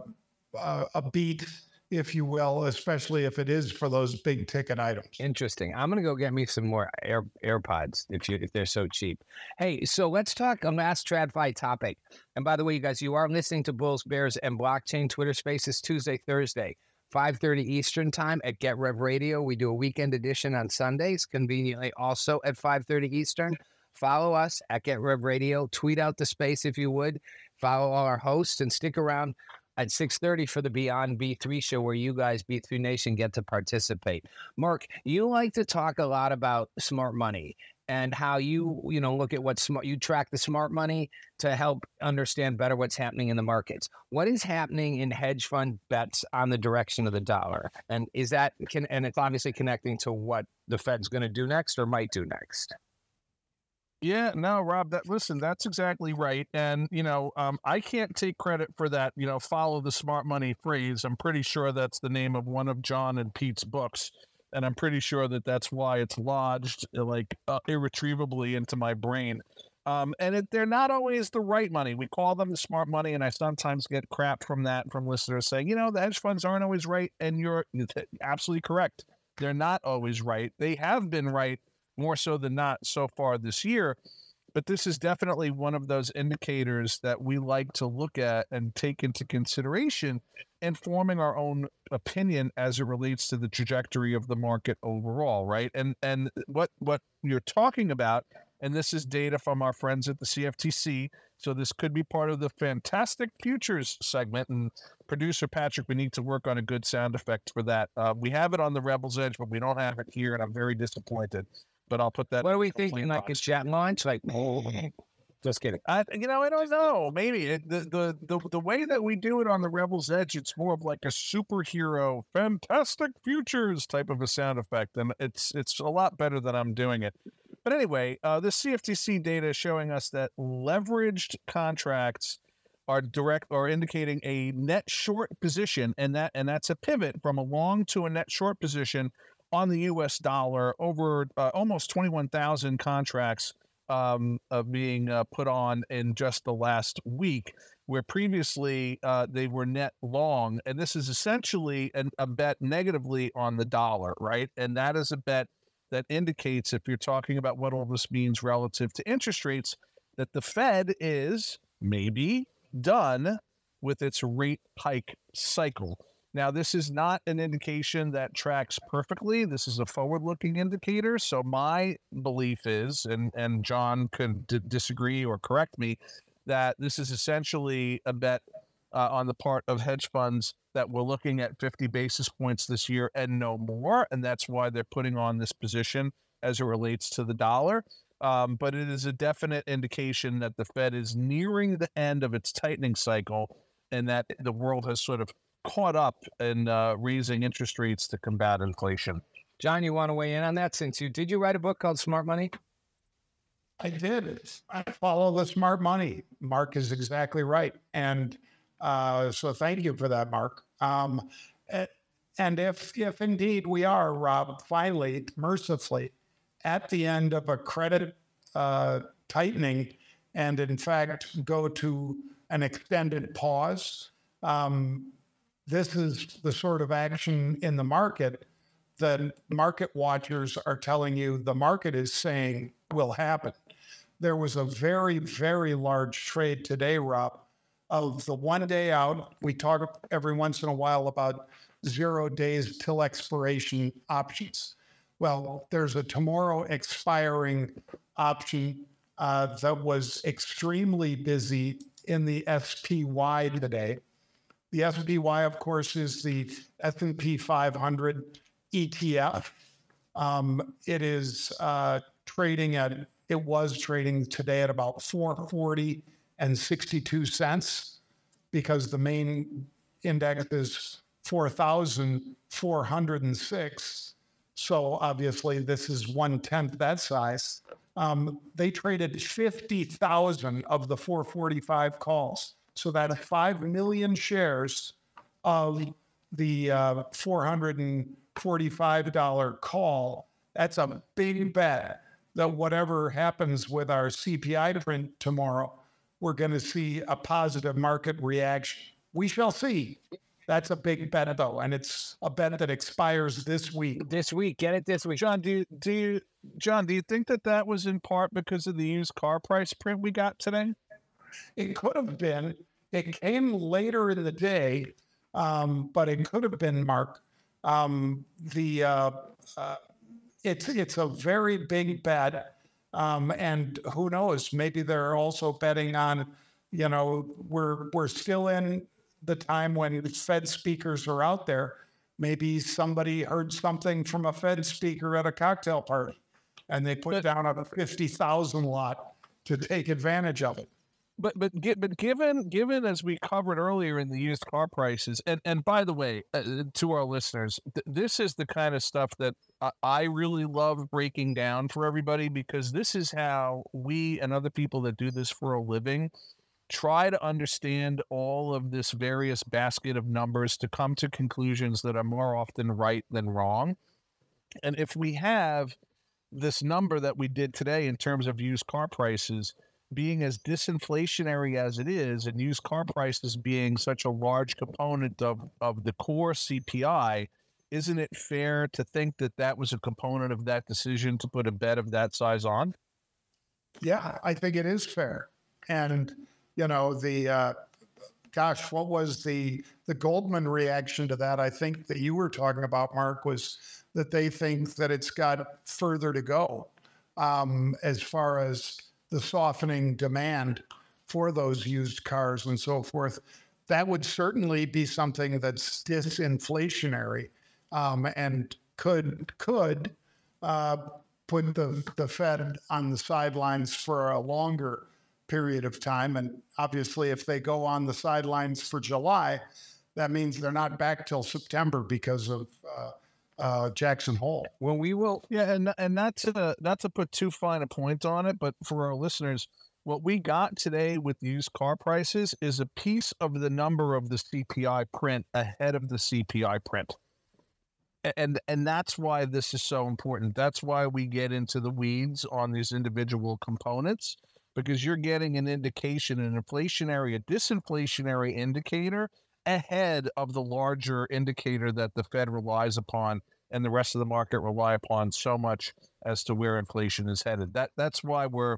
uh, a beat, if you will, especially if it is for those big ticket items. Interesting. I'm gonna go get me some more Air AirPods if you if they're so cheap. Hey, so let's talk a last TradFi topic. And by the way, you guys, you are listening to Bulls, Bears, and Blockchain Twitter Spaces Tuesday, Thursday. 5:30 Eastern Time at Get Rev Radio. We do a weekend edition on Sundays, conveniently also at 5:30 Eastern. Follow us at Get Rev Radio. Tweet out the space if you would. Follow our hosts and stick around at 6:30 for the Beyond B3 show where you guys B3 Nation get to participate. Mark, you like to talk a lot about smart money and how you, you know, look at what smart you track the smart money to help understand better what's happening in the markets. What is happening in hedge fund bets on the direction of the dollar? And is that can and it's obviously connecting to what the Fed's going to do next or might do next. Yeah, no, Rob. That listen, that's exactly right. And you know, um, I can't take credit for that. You know, follow the smart money phrase. I'm pretty sure that's the name of one of John and Pete's books, and I'm pretty sure that that's why it's lodged uh, like uh, irretrievably into my brain. Um, and it, they're not always the right money. We call them the smart money, and I sometimes get crap from that from listeners saying, you know, the hedge funds aren't always right, and you're absolutely correct. They're not always right. They have been right more so than not so far this year. But this is definitely one of those indicators that we like to look at and take into consideration in forming our own opinion as it relates to the trajectory of the market overall, right? And and what what you're talking about, and this is data from our friends at the CFTC. So this could be part of the fantastic futures segment. And producer Patrick, we need to work on a good sound effect for that. Uh, we have it on the Rebels Edge, but we don't have it here, and I'm very disappointed but I'll put that. What are we thinking? Like a jet launch? Like, just kidding. I, you know, I don't know. Maybe it, the, the the the way that we do it on the Rebels Edge, it's more of like a superhero, fantastic futures type of a sound effect, and it's it's a lot better than I'm doing it. But anyway, uh, the CFTC data is showing us that leveraged contracts are direct or indicating a net short position, and that and that's a pivot from a long to a net short position on the U.S. dollar over uh, almost 21,000 contracts um, being uh, put on in just the last week, where previously uh, they were net long. And this is essentially an, a bet negatively on the dollar, right? And that is a bet that indicates, if you're talking about what all this means relative to interest rates, that the Fed is maybe done with its rate hike cycle. Now, this is not an indication that tracks perfectly. This is a forward looking indicator. So, my belief is, and, and John could d- disagree or correct me, that this is essentially a bet uh, on the part of hedge funds that we're looking at 50 basis points this year and no more. And that's why they're putting on this position as it relates to the dollar. Um, but it is a definite indication that the Fed is nearing the end of its tightening cycle and that the world has sort of caught up in uh, raising interest rates to combat inflation. John, you want to weigh in on that since you did you write a book called Smart Money? I did. I follow the smart money. Mark is exactly right. And uh, so thank you for that, Mark. Um, and if, if indeed we are, Rob, finally, mercifully, at the end of a credit uh, tightening, and in fact go to an extended pause. Um, this is the sort of action in the market that market watchers are telling you the market is saying will happen. There was a very, very large trade today, Rob, of the one day out. We talk every once in a while about zero days till expiration options. Well, there's a tomorrow expiring option uh, that was extremely busy in the SPY today. The SPY, of course, is the S&P 500 ETF. Um, it is uh, trading at, it was trading today at about 440 and 62 cents because the main index is 4,406. So obviously, this is one tenth that size. Um, they traded 50,000 of the 445 calls. So that's 5 million shares of the uh, $445 call. That's a big bet that whatever happens with our CPI print tomorrow, we're going to see a positive market reaction. We shall see. That's a big bet, though, and it's a bet that expires this week. This week, get it this week. John, do you, do you, John, do you think that that was in part because of the used car price print we got today? It could have been. It came later in the day, um, but it could have been Mark. Um, the uh, uh, it's it's a very big bet, um, and who knows? Maybe they're also betting on, you know, we're we're still in the time when Fed speakers are out there. Maybe somebody heard something from a Fed speaker at a cocktail party, and they put down a fifty thousand lot to take advantage of it but but but given given as we covered earlier in the used car prices, and and by the way, uh, to our listeners, th- this is the kind of stuff that I really love breaking down for everybody because this is how we and other people that do this for a living try to understand all of this various basket of numbers to come to conclusions that are more often right than wrong. And if we have this number that we did today in terms of used car prices being as disinflationary as it is and used car prices being such a large component of, of the core CPI, isn't it fair to think that that was a component of that decision to put a bet of that size on? Yeah, I think it is fair. And, you know, the, uh, gosh, what was the, the Goldman reaction to that? I think that you were talking about, Mark, was that they think that it's got further to go um, as far as the softening demand for those used cars and so forth, that would certainly be something that's disinflationary um, and could could uh, put the the Fed on the sidelines for a longer period of time. And obviously, if they go on the sidelines for July, that means they're not back till September because of uh, uh, Jackson Hole. Well, we will, yeah, and and not to not to put too fine a point on it, but for our listeners, what we got today with used car prices is a piece of the number of the CPI print ahead of the CPI print. And and that's why this is so important. That's why we get into the weeds on these individual components because you're getting an indication, an inflationary, a disinflationary indicator ahead of the larger indicator that the Fed relies upon and the rest of the market rely upon so much as to where inflation is headed. That that's why we're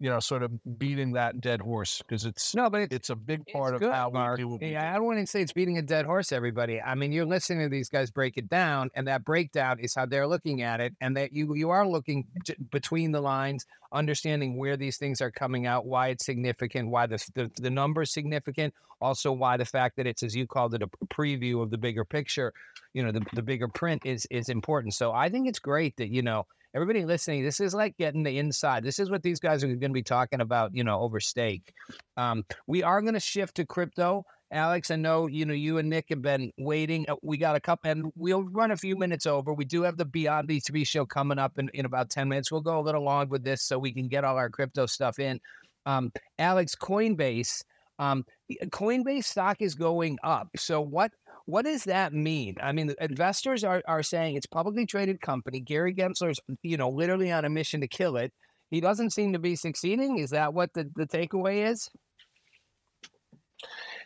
you know, sort of beating that dead horse because it's no, but it's, it's a big part of good, how Mark. we do. Yeah, I don't want to say it's beating a dead horse. Everybody, I mean, you're listening to these guys break it down, and that breakdown is how they're looking at it, and that you you are looking t- between the lines, understanding where these things are coming out, why it's significant, why the the, the number is significant, also why the fact that it's as you called it a preview of the bigger picture, you know, the the bigger print is is important. So I think it's great that you know everybody listening, this is like getting the inside. This is what these guys are going to be talking about, you know, over steak. Um, we are going to shift to crypto. Alex, I know you know you and Nick have been waiting. Uh, we got a couple, and we'll run a few minutes over. We do have the Beyond B2B show coming up in, in about 10 minutes. We'll go a little long with this so we can get all our crypto stuff in. Um, Alex, Coinbase, um, Coinbase stock is going up. So what what does that mean? I mean, investors are, are saying it's publicly traded company. Gary Gensler's, you know, literally on a mission to kill it. he doesn't seem to be succeeding. Is that what the, the takeaway is?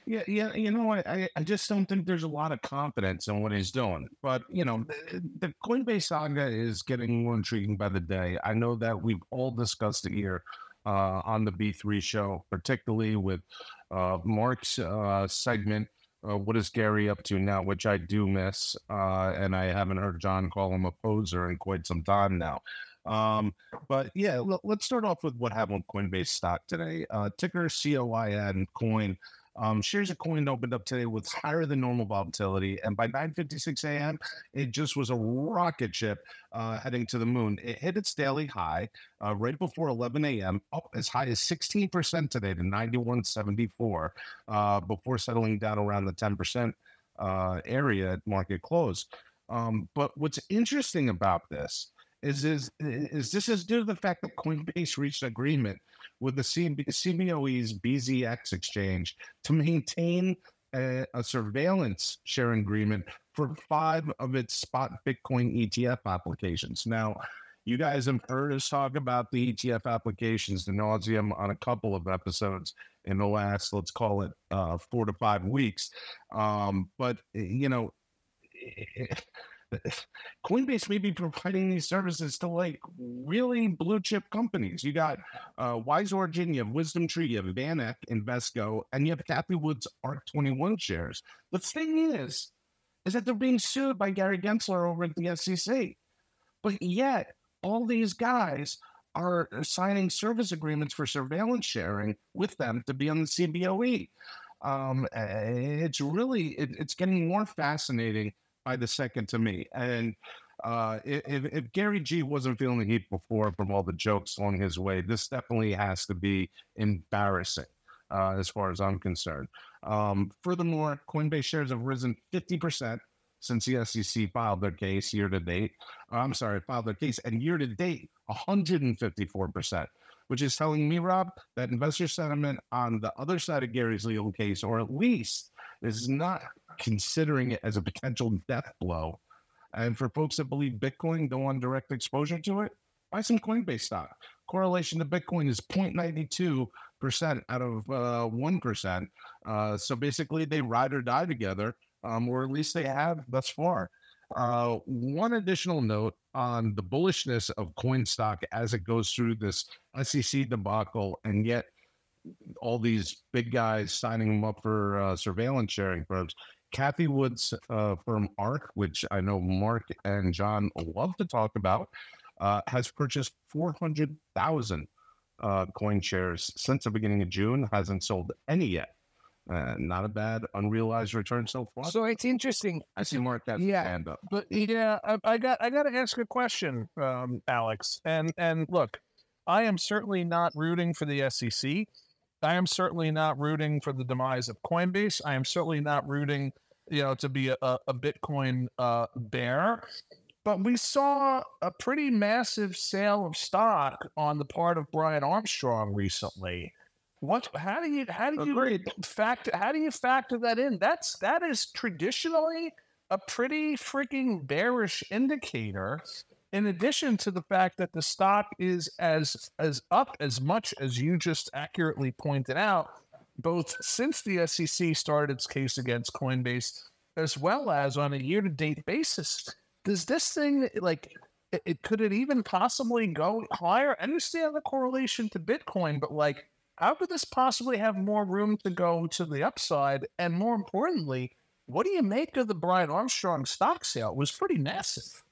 Yeah, yeah, you know, I, I just don't think there's a lot of confidence in what he's doing. But you know, the, the Coinbase saga is getting more intriguing by the day. I know that we've all discussed it here uh, on the B3 show, particularly with uh, Mark's uh, segment. Uh, what is Gary up to now? Which I do miss, uh, and I haven't heard John call him a poser in quite some time now. Um, but yeah, l- let's start off with what happened with Coinbase stock today. Uh, ticker COIN coin. Um, shares of coin opened up today with higher than normal volatility, and by 9:56 a.m., it just was a rocket ship uh, heading to the moon. It hit its daily high uh, right before 11 a.m., up as high as 16% today to 91.74, uh, before settling down around the 10% uh, area at market close. Um, but what's interesting about this is, is is this is due to the fact that Coinbase reached an agreement with the CB, CBOE's BZX exchange to maintain a, a, surveillance sharing agreement for five of its spot Bitcoin ETF applications. Now, you guys have heard us talk about the ETF applications, the nauseum, on a couple of episodes in the last, let's call it, uh, four to five weeks. Um, but you know. Coinbase may be providing these services to like really blue chip companies. You got uh, Wise Origin, you have Wisdom Tree, you have VanEck, Invesco, and you have Cathie Wood's ARK 21 shares. The thing is, is that they're being sued by Gary Gensler over at the SEC. But yet, all these guys are signing service agreements for surveillance sharing with them to be on the CBOE. Um, it's really it, it's getting more fascinating by the second to me. And uh, if, if Gary G wasn't feeling the heat before from all the jokes along his way, this definitely has to be embarrassing uh, as far as I'm concerned. Um, furthermore, Coinbase shares have risen 50% since the SEC filed their case year to date. Uh, I'm sorry, filed their case, and year to date, 154%, which is telling me, Rob, that investor sentiment on the other side of Gary's legal case, or at least is not considering it as a potential death blow. And for folks that believe Bitcoin don't want direct exposure to it, buy some Coinbase stock. Correlation to Bitcoin is 0.92% out of uh, 1%. Uh, so basically, they ride or die together, um, or at least they have thus far. Uh, one additional note on the bullishness of coin stock as it goes through this SEC debacle, and yet all these big guys signing them up for uh, surveillance sharing firms. Cathie Wood's uh, firm ARK, which I know Mark and John love to talk about, uh, has purchased 400,000 uh, coin shares since the beginning of June, hasn't sold any yet. Uh, not a bad unrealized return so far. So it's interesting. I see Mark has yeah, hand up. But yeah, I, I got I got to ask a question, um, Alex. And and look, I am certainly not rooting for the SEC. I am certainly not rooting for the demise of Coinbase. I am certainly not rooting you know, to be a, a Bitcoin uh, bear. But we saw a pretty massive sale of stock on the part of Brian Armstrong recently. What? How do you? How do you Agreed. factor? How do you factor that in? That's that is traditionally a pretty freaking bearish indicator. In addition to the fact that the stock is as as up as much as you just accurately pointed out, both since the SEC started its case against Coinbase, as well as on a year-to-date basis. Does this thing like it, it could it even possibly go higher? I understand the correlation to Bitcoin, but like, how could this possibly have more room to go to the upside? And more importantly, what do you make of the Brian Armstrong stock sale? It was pretty massive.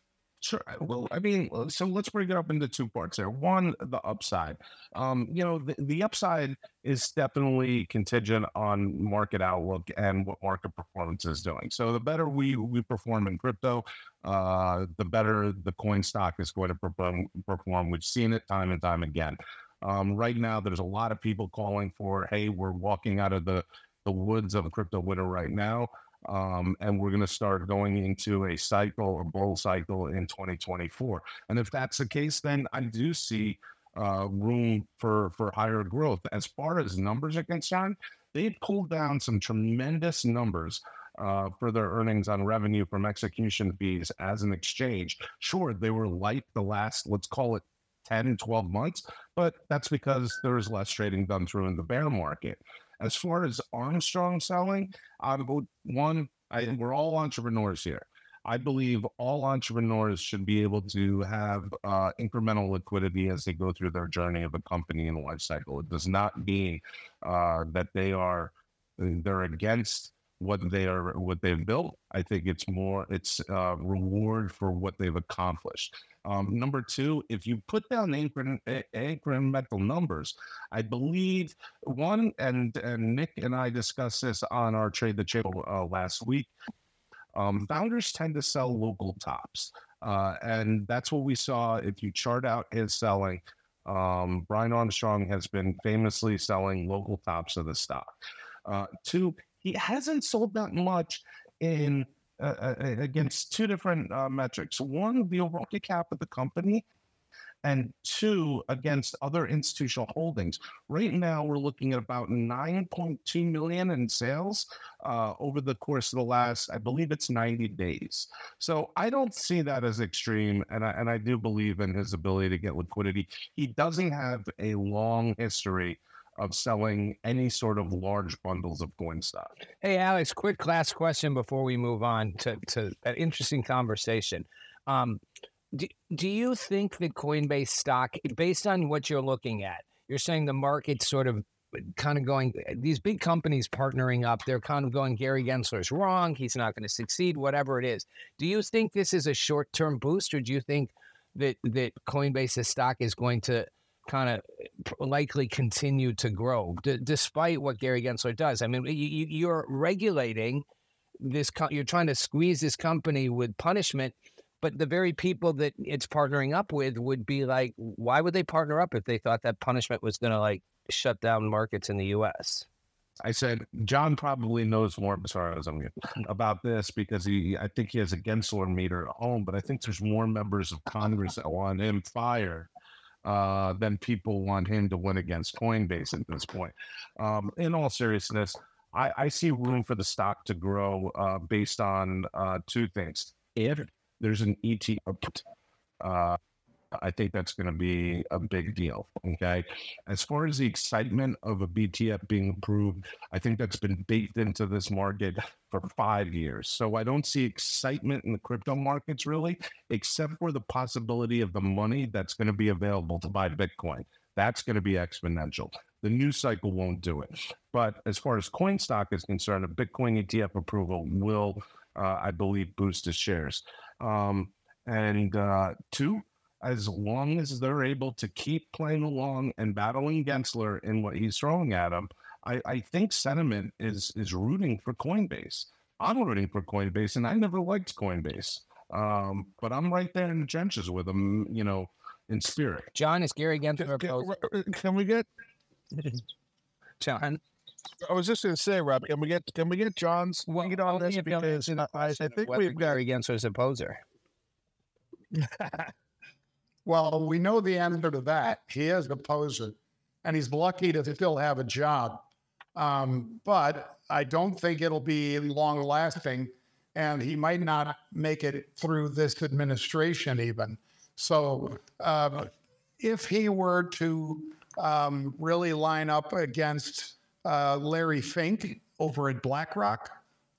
Sure. Well, I mean, uh, so let's break it up into two parts there. One, the upside. Um, you know, the, the upside is definitely contingent on market outlook and what market performance is doing. So the better we we perform in crypto, uh, the better the coin stock is going to perform. Perform. We've seen it time and time again. Um, right now, there's a lot of people calling for, "Hey, we're walking out of the the woods of crypto winter right now." Um, and we're going to start going into a cycle or bull cycle in 2024. And if that's the case, then I do see uh, room for for higher growth. As far as numbers are concerned, they pulled down some tremendous numbers uh, for their earnings on revenue from execution fees as an exchange. Sure, they were light the last, let's call it 10, 12 months, but that's because there is less trading done through in the bear market. As far as Armstrong selling, I'm one, I, we're all entrepreneurs here. I believe all entrepreneurs should be able to have uh, incremental liquidity as they go through their journey of a company and life cycle. It does not mean uh, that they are they're against what they are what they've built. I think it's more it's uh, reward for what they've accomplished. Um, number two, if you put down incremental numbers, I believe one and and Nick and I discussed this on our trade the table uh, last week. Um, founders tend to sell local tops, uh, and that's what we saw. If you chart out his selling, um, Brian Armstrong has been famously selling local tops of the stock. Uh, two, he hasn't sold that much in uh, uh, against two different uh, metrics. One, the overall cap of the company, and two, against other institutional holdings. Right now, we're looking at about 9.2 million in sales uh, over the course of the last, I believe it's 90 days. So I don't see that as extreme, and I, and I do believe in his ability to get liquidity. He doesn't have a long history of selling any sort of large bundles of coin stock. Hey, Alex, quick last question before we move on to, to an interesting conversation. Um, do, do you think that Coinbase stock, based on what you're looking at, you're saying the market's sort of kind of going, these big companies partnering up, they're kind of going, Gary Gensler's wrong. He's not going to succeed, whatever it is. Do you think this is a short term boost, or do you think that, that Coinbase's stock is going to kind of likely continue to grow d- despite what Gary Gensler does? I mean, you, you're regulating this, co- you're trying to squeeze this company with punishment but the very people that it's partnering up with would be like, why would they partner up if they thought that punishment was going to like shut down markets in the U.S.? I said John probably knows more about this because he, I think he has a Gensler meter at home, but I think there's more members of Congress that want him fired uh, than people want him to win against Coinbase at this point. Um, in all seriousness, I, I, see room for the stock to grow uh, based on uh, two things. If there's an ETF. I think that's going to be a big deal. Okay. As far as the excitement of a BTF being approved, I think that's been baked into this market for five years. So I don't see excitement in the crypto markets really, except for the possibility of the money that's going to be available to buy Bitcoin. That's going to be exponential. The news cycle won't do it. But as far as coin stock is concerned, a Bitcoin ETF approval will, uh, I believe, boost the shares. Um, and uh, two, as long as they're able to keep playing along and battling Gensler in what he's throwing at them, I, I think sentiment is is rooting for Coinbase. I'm rooting for Coinbase, and I never liked Coinbase. Um, but I'm right there in the trenches with them, you know, in spirit. John, is Gary Gensler can, can we get John? I was just going to say, Rob, can we get can we get John's well, lead on this because I, I think we've got Gary Gensler's opposer. well, we know the answer to that. He is a poser, and he's lucky to still have a job. Um, but I don't think it'll be long lasting, and he might not make it through this administration even. So, uh, if he were to um, really line up against uh, Larry Fink over at BlackRock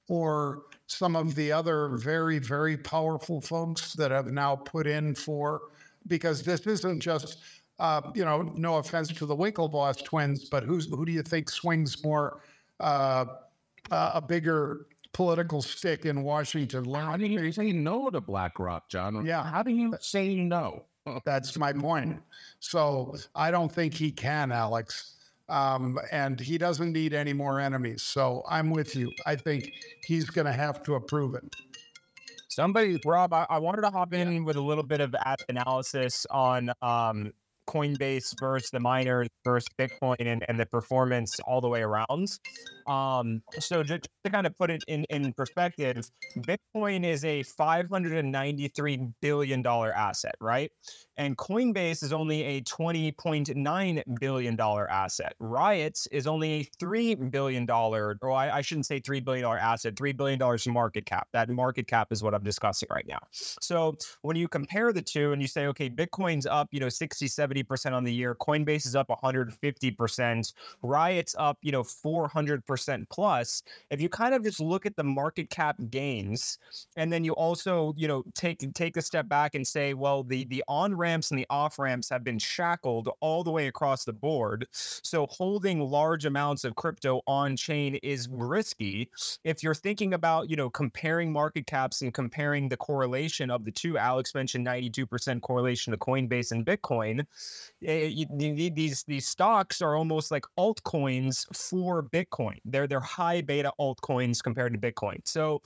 or some of the other very, very powerful folks that have now put in for, because this isn't just, uh, you know, no offense to the Winklevoss twins, but who's, who do you think swings more, uh, uh, a bigger political stick in Washington? How do you say no to BlackRock, John? Yeah. How do you say no? That's my point. So I don't think he can, Alex. Um, and he doesn't need any more enemies. So I'm with you. I think he's going to have to approve it. Somebody, Rob, I, I wanted to hop in yeah. with a little bit of analysis on um, Coinbase versus the miners versus Bitcoin and, and the performance all the way around. Um, so just to kind of put it in, in perspective, Bitcoin is a $593 billion asset, right? And Coinbase is only a $20.9 billion asset. Riots is only a $3 billion, or I, I shouldn't say $3 billion asset, $3 billion market cap. That market cap is what I'm discussing right now. So when you compare the two and you say, okay, Bitcoin's up, you know, 60, 70% on the year, Coinbase is up 150%, Riot's up, you know, 400% plus. If you kind of just look at the market cap gains, and then you also, you know, take take a step back and say, well, the the on ramps and the off ramps have been shackled all the way across the board. So holding large amounts of crypto on chain is risky. If you're thinking about, you know, comparing market caps and comparing the correlation of the two, Alex mentioned 92% correlation to Coinbase and Bitcoin. Eh, these these stocks are almost like altcoins for Bitcoin. They're they're high beta altcoins compared to Bitcoin. So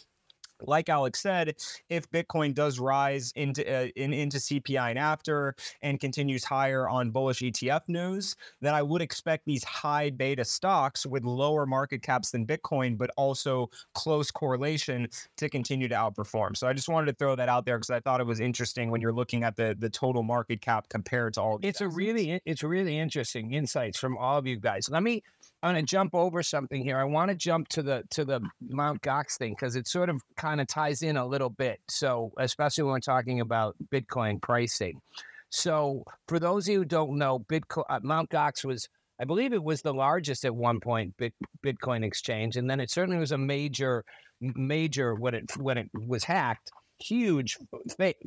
like Alex said, if Bitcoin does rise into uh, in, into CPI and after and continues higher on bullish ETF news, then I would expect these high beta stocks with lower market caps than Bitcoin, but also close correlation to continue to outperform. So I just wanted to throw that out there because I thought it was interesting when you're looking at the the total market cap compared to all. It's assets. a really it's really interesting insights from all of you guys. Let me I'm going to jump over something here. I want to jump to the to the Mount Gox thing because it sort of kind of ties in a little bit. So, especially when we're talking about Bitcoin pricing. So, for those of you who don't know, Bitcoin uh, Mount Gox was, I believe, it was the largest at one point Bit, Bitcoin exchange, and then it certainly was a major, major when it when it was hacked huge,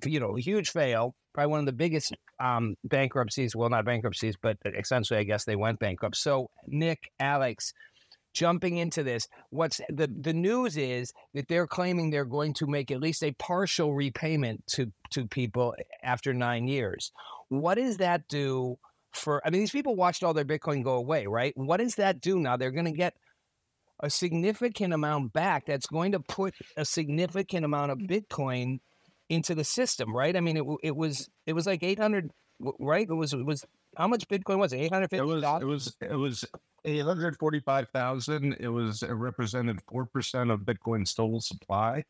you know, huge fail. Probably one of the biggest um, bankruptcies. Well, not bankruptcies, but essentially, I guess they went bankrupt. So, Nick, Alex, jumping into this, what's the the news is that they're claiming they're going to make at least a partial repayment to to people after nine years. What does that do? For I mean, these people watched all their Bitcoin go away, right? What does that do now? They're going to get a significant amount back that's going to put a significant amount of Bitcoin into the system, right? I mean, it, it was it was like 800, right? It was it was how much Bitcoin was it? 850 It was it was it was 845,000. It was it represented 4% of Bitcoin's total supply.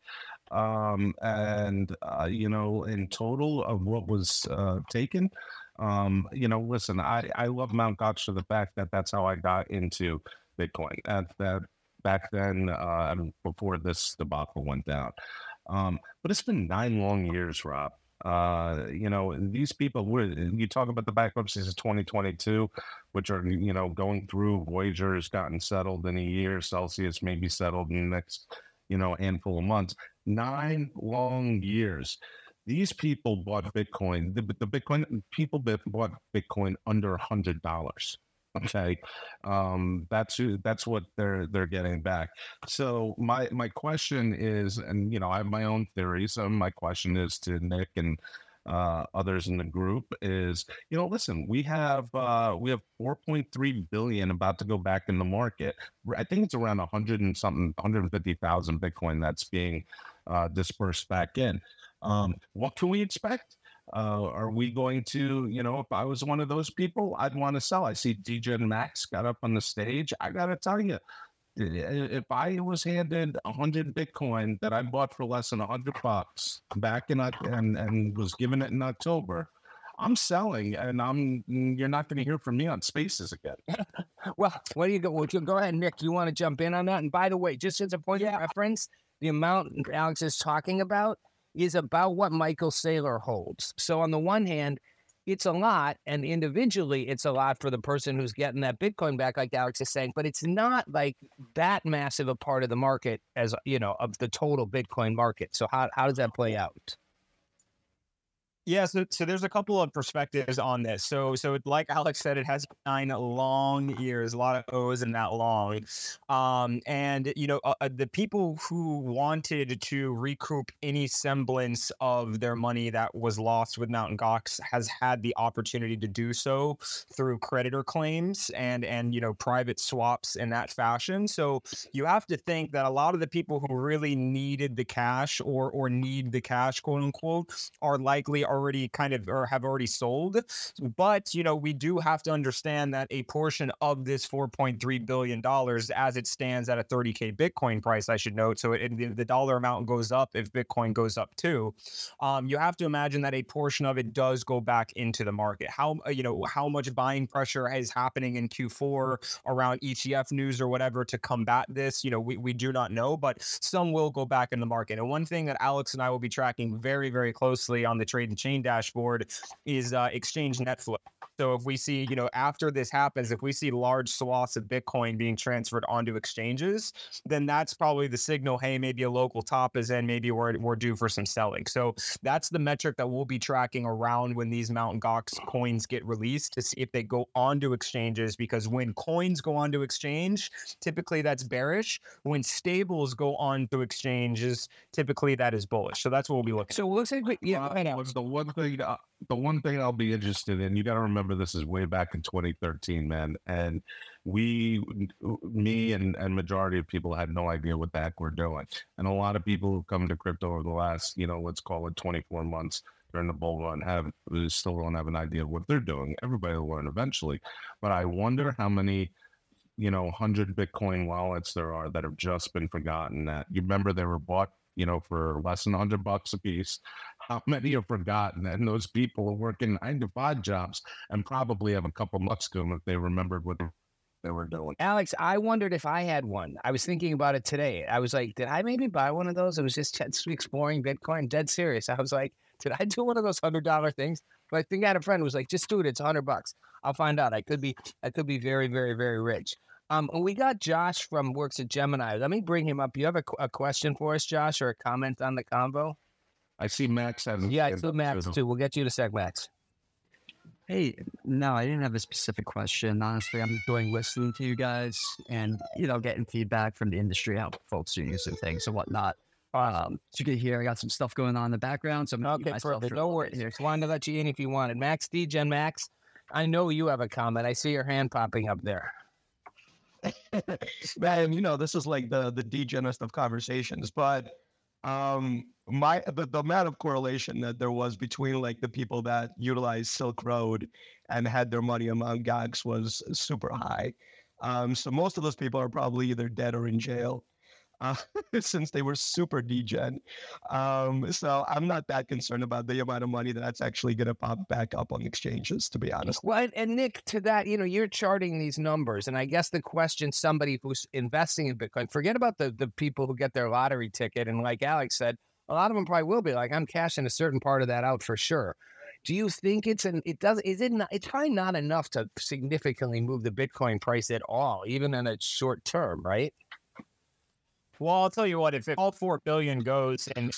Um, and uh, you know, in total of what was uh, taken, um, you know, listen, I, I love Mount Gox for the fact that that's how I got into Bitcoin. That that back then uh, before this debacle went down. Um, but it's been nine long years, Rob. Uh, you know, these people, you talk about the bankruptcies of 2022, which are, you know, going through. Voyager has gotten settled in a year. Celsius may be settled in the next, you know, handful of months. Nine long years. These people bought Bitcoin. The, the Bitcoin people bought Bitcoin under a hundred dollars. Okay, um, that's who, that's what they're they're getting back. So my my question is, and you know, I have my own theories. So my question is to Nick and uh, others in the group is, you know, listen, we have uh, we have 4.3 billion about to go back in the market. I think it's around 100 and something, 150,000 Bitcoin that's being uh, dispersed back in. Um, what can we expect? Uh, are we going to, you know, if I was one of those people, I'd want to sell. I see DJ and Max got up on the stage. I got to tell you, if I was handed a hundred Bitcoin that I bought for less than a hundred bucks back in and and was given it in October, I'm selling, and I'm you're not going to hear from me on Spaces again. well, what do you go? Well, go ahead, Nick. You want to jump in on that? And by the way, just as a point yeah. of reference, the amount Alex is talking about is about what Michael Saylor holds. So on the one hand, it's a lot, and individually, it's a lot for the person who's getting that Bitcoin back, like Alex is saying. But it's not like that massive a part of the market as you know of the total Bitcoin market. So how how does that play out? Yeah, so, so there's a couple of perspectives on this. So so like Alex said, it has nine long years, a lot of O's in that long. Um, and you know uh, uh, the people who wanted to recoup any semblance of their money that was lost with Mount Gox has had the opportunity to do so through creditor claims and and you know private swaps in that fashion. So you have to think that a lot of the people who really needed the cash or or need the cash, quote unquote, are likely already kind of or have already sold. But you know, we do have to understand that a portion of this 4.3 billion dollars, as it stands at a 30k Bitcoin price, I should note, so it, the, the dollar amount goes up if Bitcoin goes up too. Um, you have to imagine that a portion of it does go back into the market. How you know how much buying pressure is happening in Q4 around ETF news or whatever to combat this? You know, we, we do not know, but some will go back in the market. And one thing that Alex and I will be tracking very, very closely on the trade and chain dashboard is uh, exchange net flow. So if we see, you know, after this happens, if we see large swaths of Bitcoin being transferred onto exchanges, then that's probably the signal. Hey, maybe a local top is in. Maybe we're we're due for some selling. So that's the metric that we'll be tracking around when these Mount Gox coins get released to see if they go onto exchanges. Because when coins go onto exchange, typically that's bearish. When stables go onto exchanges, typically that is bullish. So that's what we'll be looking. So it looks like we, yeah, Uh, right now. what's the one thing? The one thing I'll be interested in. You got to remember this is way back in 2013, man, and we, me, and and majority of people had no idea what the heck we're doing, and a lot of people who come to crypto over the last, you know, let's call it 24 months during the bull run have still don't have an idea of what they're doing. Everybody will learn eventually, but I wonder how many you know, 100 Bitcoin wallets there are that have just been forgotten that you remember they were bought, you know, for less than 100 bucks a piece. How many are forgotten? And those people are working nine to five jobs and probably have a couple bucks to them if they remembered what they were doing. Alex, I wondered if I had one. I was thinking about it today. I was like, did I maybe buy one of those? It was just exploring Bitcoin, dead serious. I was like, did I do one of those hundred dollar things? But I think I had a friend who was like, just do it. It's a hundred bucks. I'll find out. I could be, I could be very, very, very rich. Um, we got Josh from works at Gemini. Let me bring him up. You have a, a question for us, Josh, or a comment on the convo? I see Max has Yeah, I saw Max too. We'll get you to sec, Max. Hey, no, I didn't have a specific question. Honestly, I'm doing listening to you guys and, you know, getting feedback from the industry, how folks are using things and whatnot. Um, as you can hear, I got some stuff going on in the background. So I'm gonna keep Okay, myself perfect. to a No little worries. bit here. Just wanted to let you in if you wanted. Max, DGen Max, I know you have a comment. I see your hand popping up there. man, you know, this is like the the degenist of conversations, but um my the, the amount of correlation that there was between like the people that utilized Silk Road and had their money among gags was super high. Um, so most of those people are probably either dead or in jail. Uh, since they were super degen. Um, so I'm not that concerned about the amount of money that's actually going to pop back up on exchanges, to be honest. Well, and, and Nick, to that, you know, you're charting these numbers, and I guess the question somebody who's investing in Bitcoin, forget about the the people who get their lottery ticket, and like Alex said, a lot of them probably will be like, I'm cashing a certain part of that out for sure. Do you think it's an it does is it not it's probably not enough to significantly move the Bitcoin price at all, even in a short term, right? Well, I'll tell you what. If all four billion goes in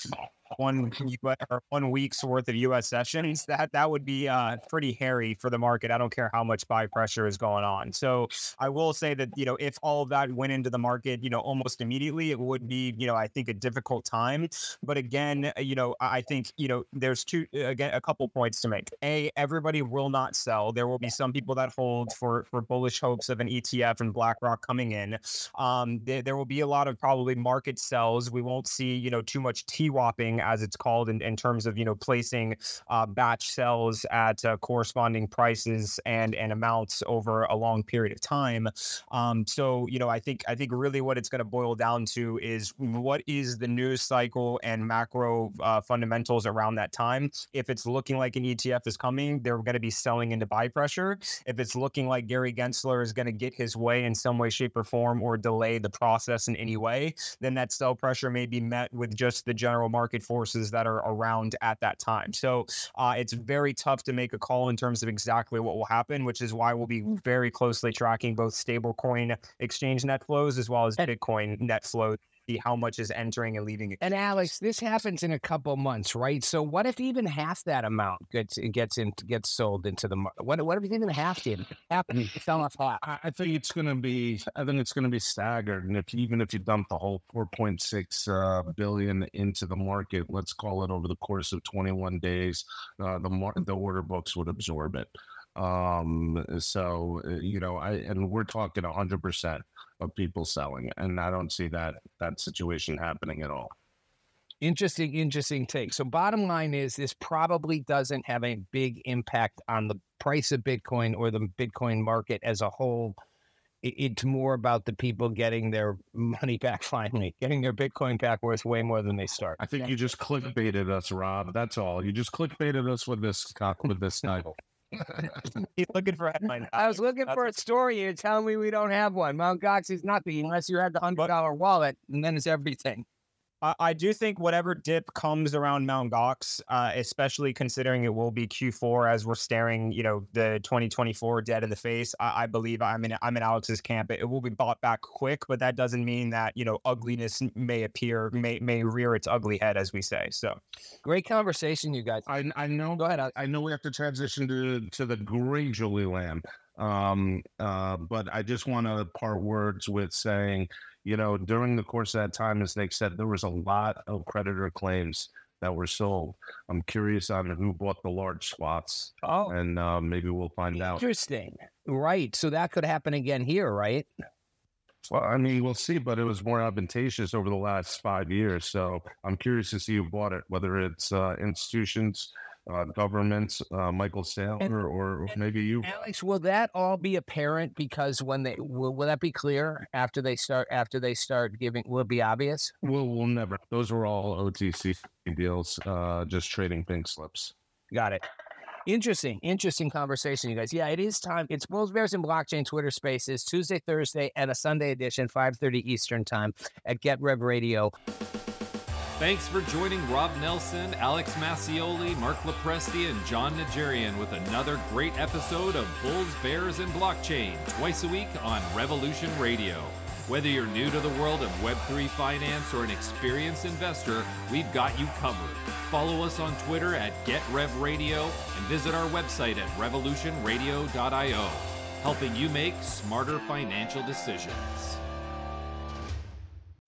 one one week's worth of U.S. sessions, that that would be uh, pretty hairy for the market. I don't care how much buy pressure is going on. So I will say that you know if all that went into the market, you know, almost immediately, it would be you know I think a difficult time. But again, uh, you know, I think you know there's two again a couple points to make. A, everybody will not sell. There will be some people that hold for for bullish hopes of an ETF and BlackRock coming in. Um, there, there will be a lot of probably market sells. We won't see, you know, too much TWAPing as it's called in, in terms of, you know, placing uh, batch sells at uh, corresponding prices and and amounts over a long period of time. Um, so, you know, I think I think really what it's going to boil down to is what is the news cycle and macro uh, fundamentals around that time. If it's looking like an ETF is coming, they're going to be selling into buy pressure. If it's looking like Gary Gensler is going to get his way in some way, shape, or form, or delay the process in any way, then that sell pressure may be met with just the general market forces that are around at that time. So uh, it's very tough to make a call in terms of exactly what will happen, which is why we'll be very closely tracking both stablecoin exchange net flows as well as Bitcoin net flows. See how much is entering and leaving. And Alex, this happens in a couple months, right? So what if even half that amount gets gets in gets sold into the market? What what if even half did happen? Sell off half. I I think it's going to be. I think it's going to be staggered, and if even if you dump the whole 4.6 uh, billion into the market, let's call it over the course of 21 days, uh, the mar- the order books would absorb it. Um, so uh, you know, I and we're talking 100 percent of people selling, and I don't see that that situation happening at all. Interesting, interesting take. So, bottom line is this probably doesn't have a big impact on the price of Bitcoin or the Bitcoin market as a whole. It's more about the people getting their money back finally, getting their Bitcoin back worth way more than they start. I think you just clickbaited us, Rob. That's all. You just clickbaited us with this uh, with this title. He's looking for a headline. I was looking That's for a story. You're telling me we don't have one. Mount Gox is nothing unless you had the hundred dollar wallet, and then it's everything. I, I do think whatever dip comes around Mount Gox, uh, especially considering it will be Q4 as we're staring, you know, the 2024 dead in the face. I, I believe I'm in I'm in Alex's camp. It, it will be bought back quick, but that doesn't mean that you know ugliness may appear, may may rear its ugly head, as we say. So Great conversation, you guys. I I know. Go ahead. Alex. I know we have to transition to to the great Julie Lamb. Um, uh, but I just want to part words with saying, you know, during the course of that time, as Nick said, there was a lot of creditor claims that were sold. I'm curious on who bought the large swaths, Oh, and uh, maybe we'll find out. interesting. Right. So that could happen again here, right? Well, I mean, we'll see, but it was more advantageous over the last five years. So I'm curious to see who bought it, whether it's uh, institutions, uh, governments, uh, Michael Saylor, or maybe you. Alex, will that all be apparent because when they will, will that be clear after they start after they start giving? Will it be obvious? We'll, we'll never. Those were all OTC deals, uh, just trading pink slips. Got it. Interesting, interesting conversation, you guys. Yeah, it is time. It's Bulls Bears and Blockchain Twitter Spaces Tuesday, Thursday, and a Sunday edition, five thirty Eastern time at Get Rev Radio. Thanks for joining Rob Nelson, Alex Massioli, Mark Lopresti, and John Najarian with another great episode of Bulls, Bears, and Blockchain, twice a week on Revolution Radio. Whether you're new to the world of Web3 finance or an experienced investor, we've got you covered. Follow us on Twitter at GetRevRadio and visit our website at revolutionradio.io, helping you make smarter financial decisions.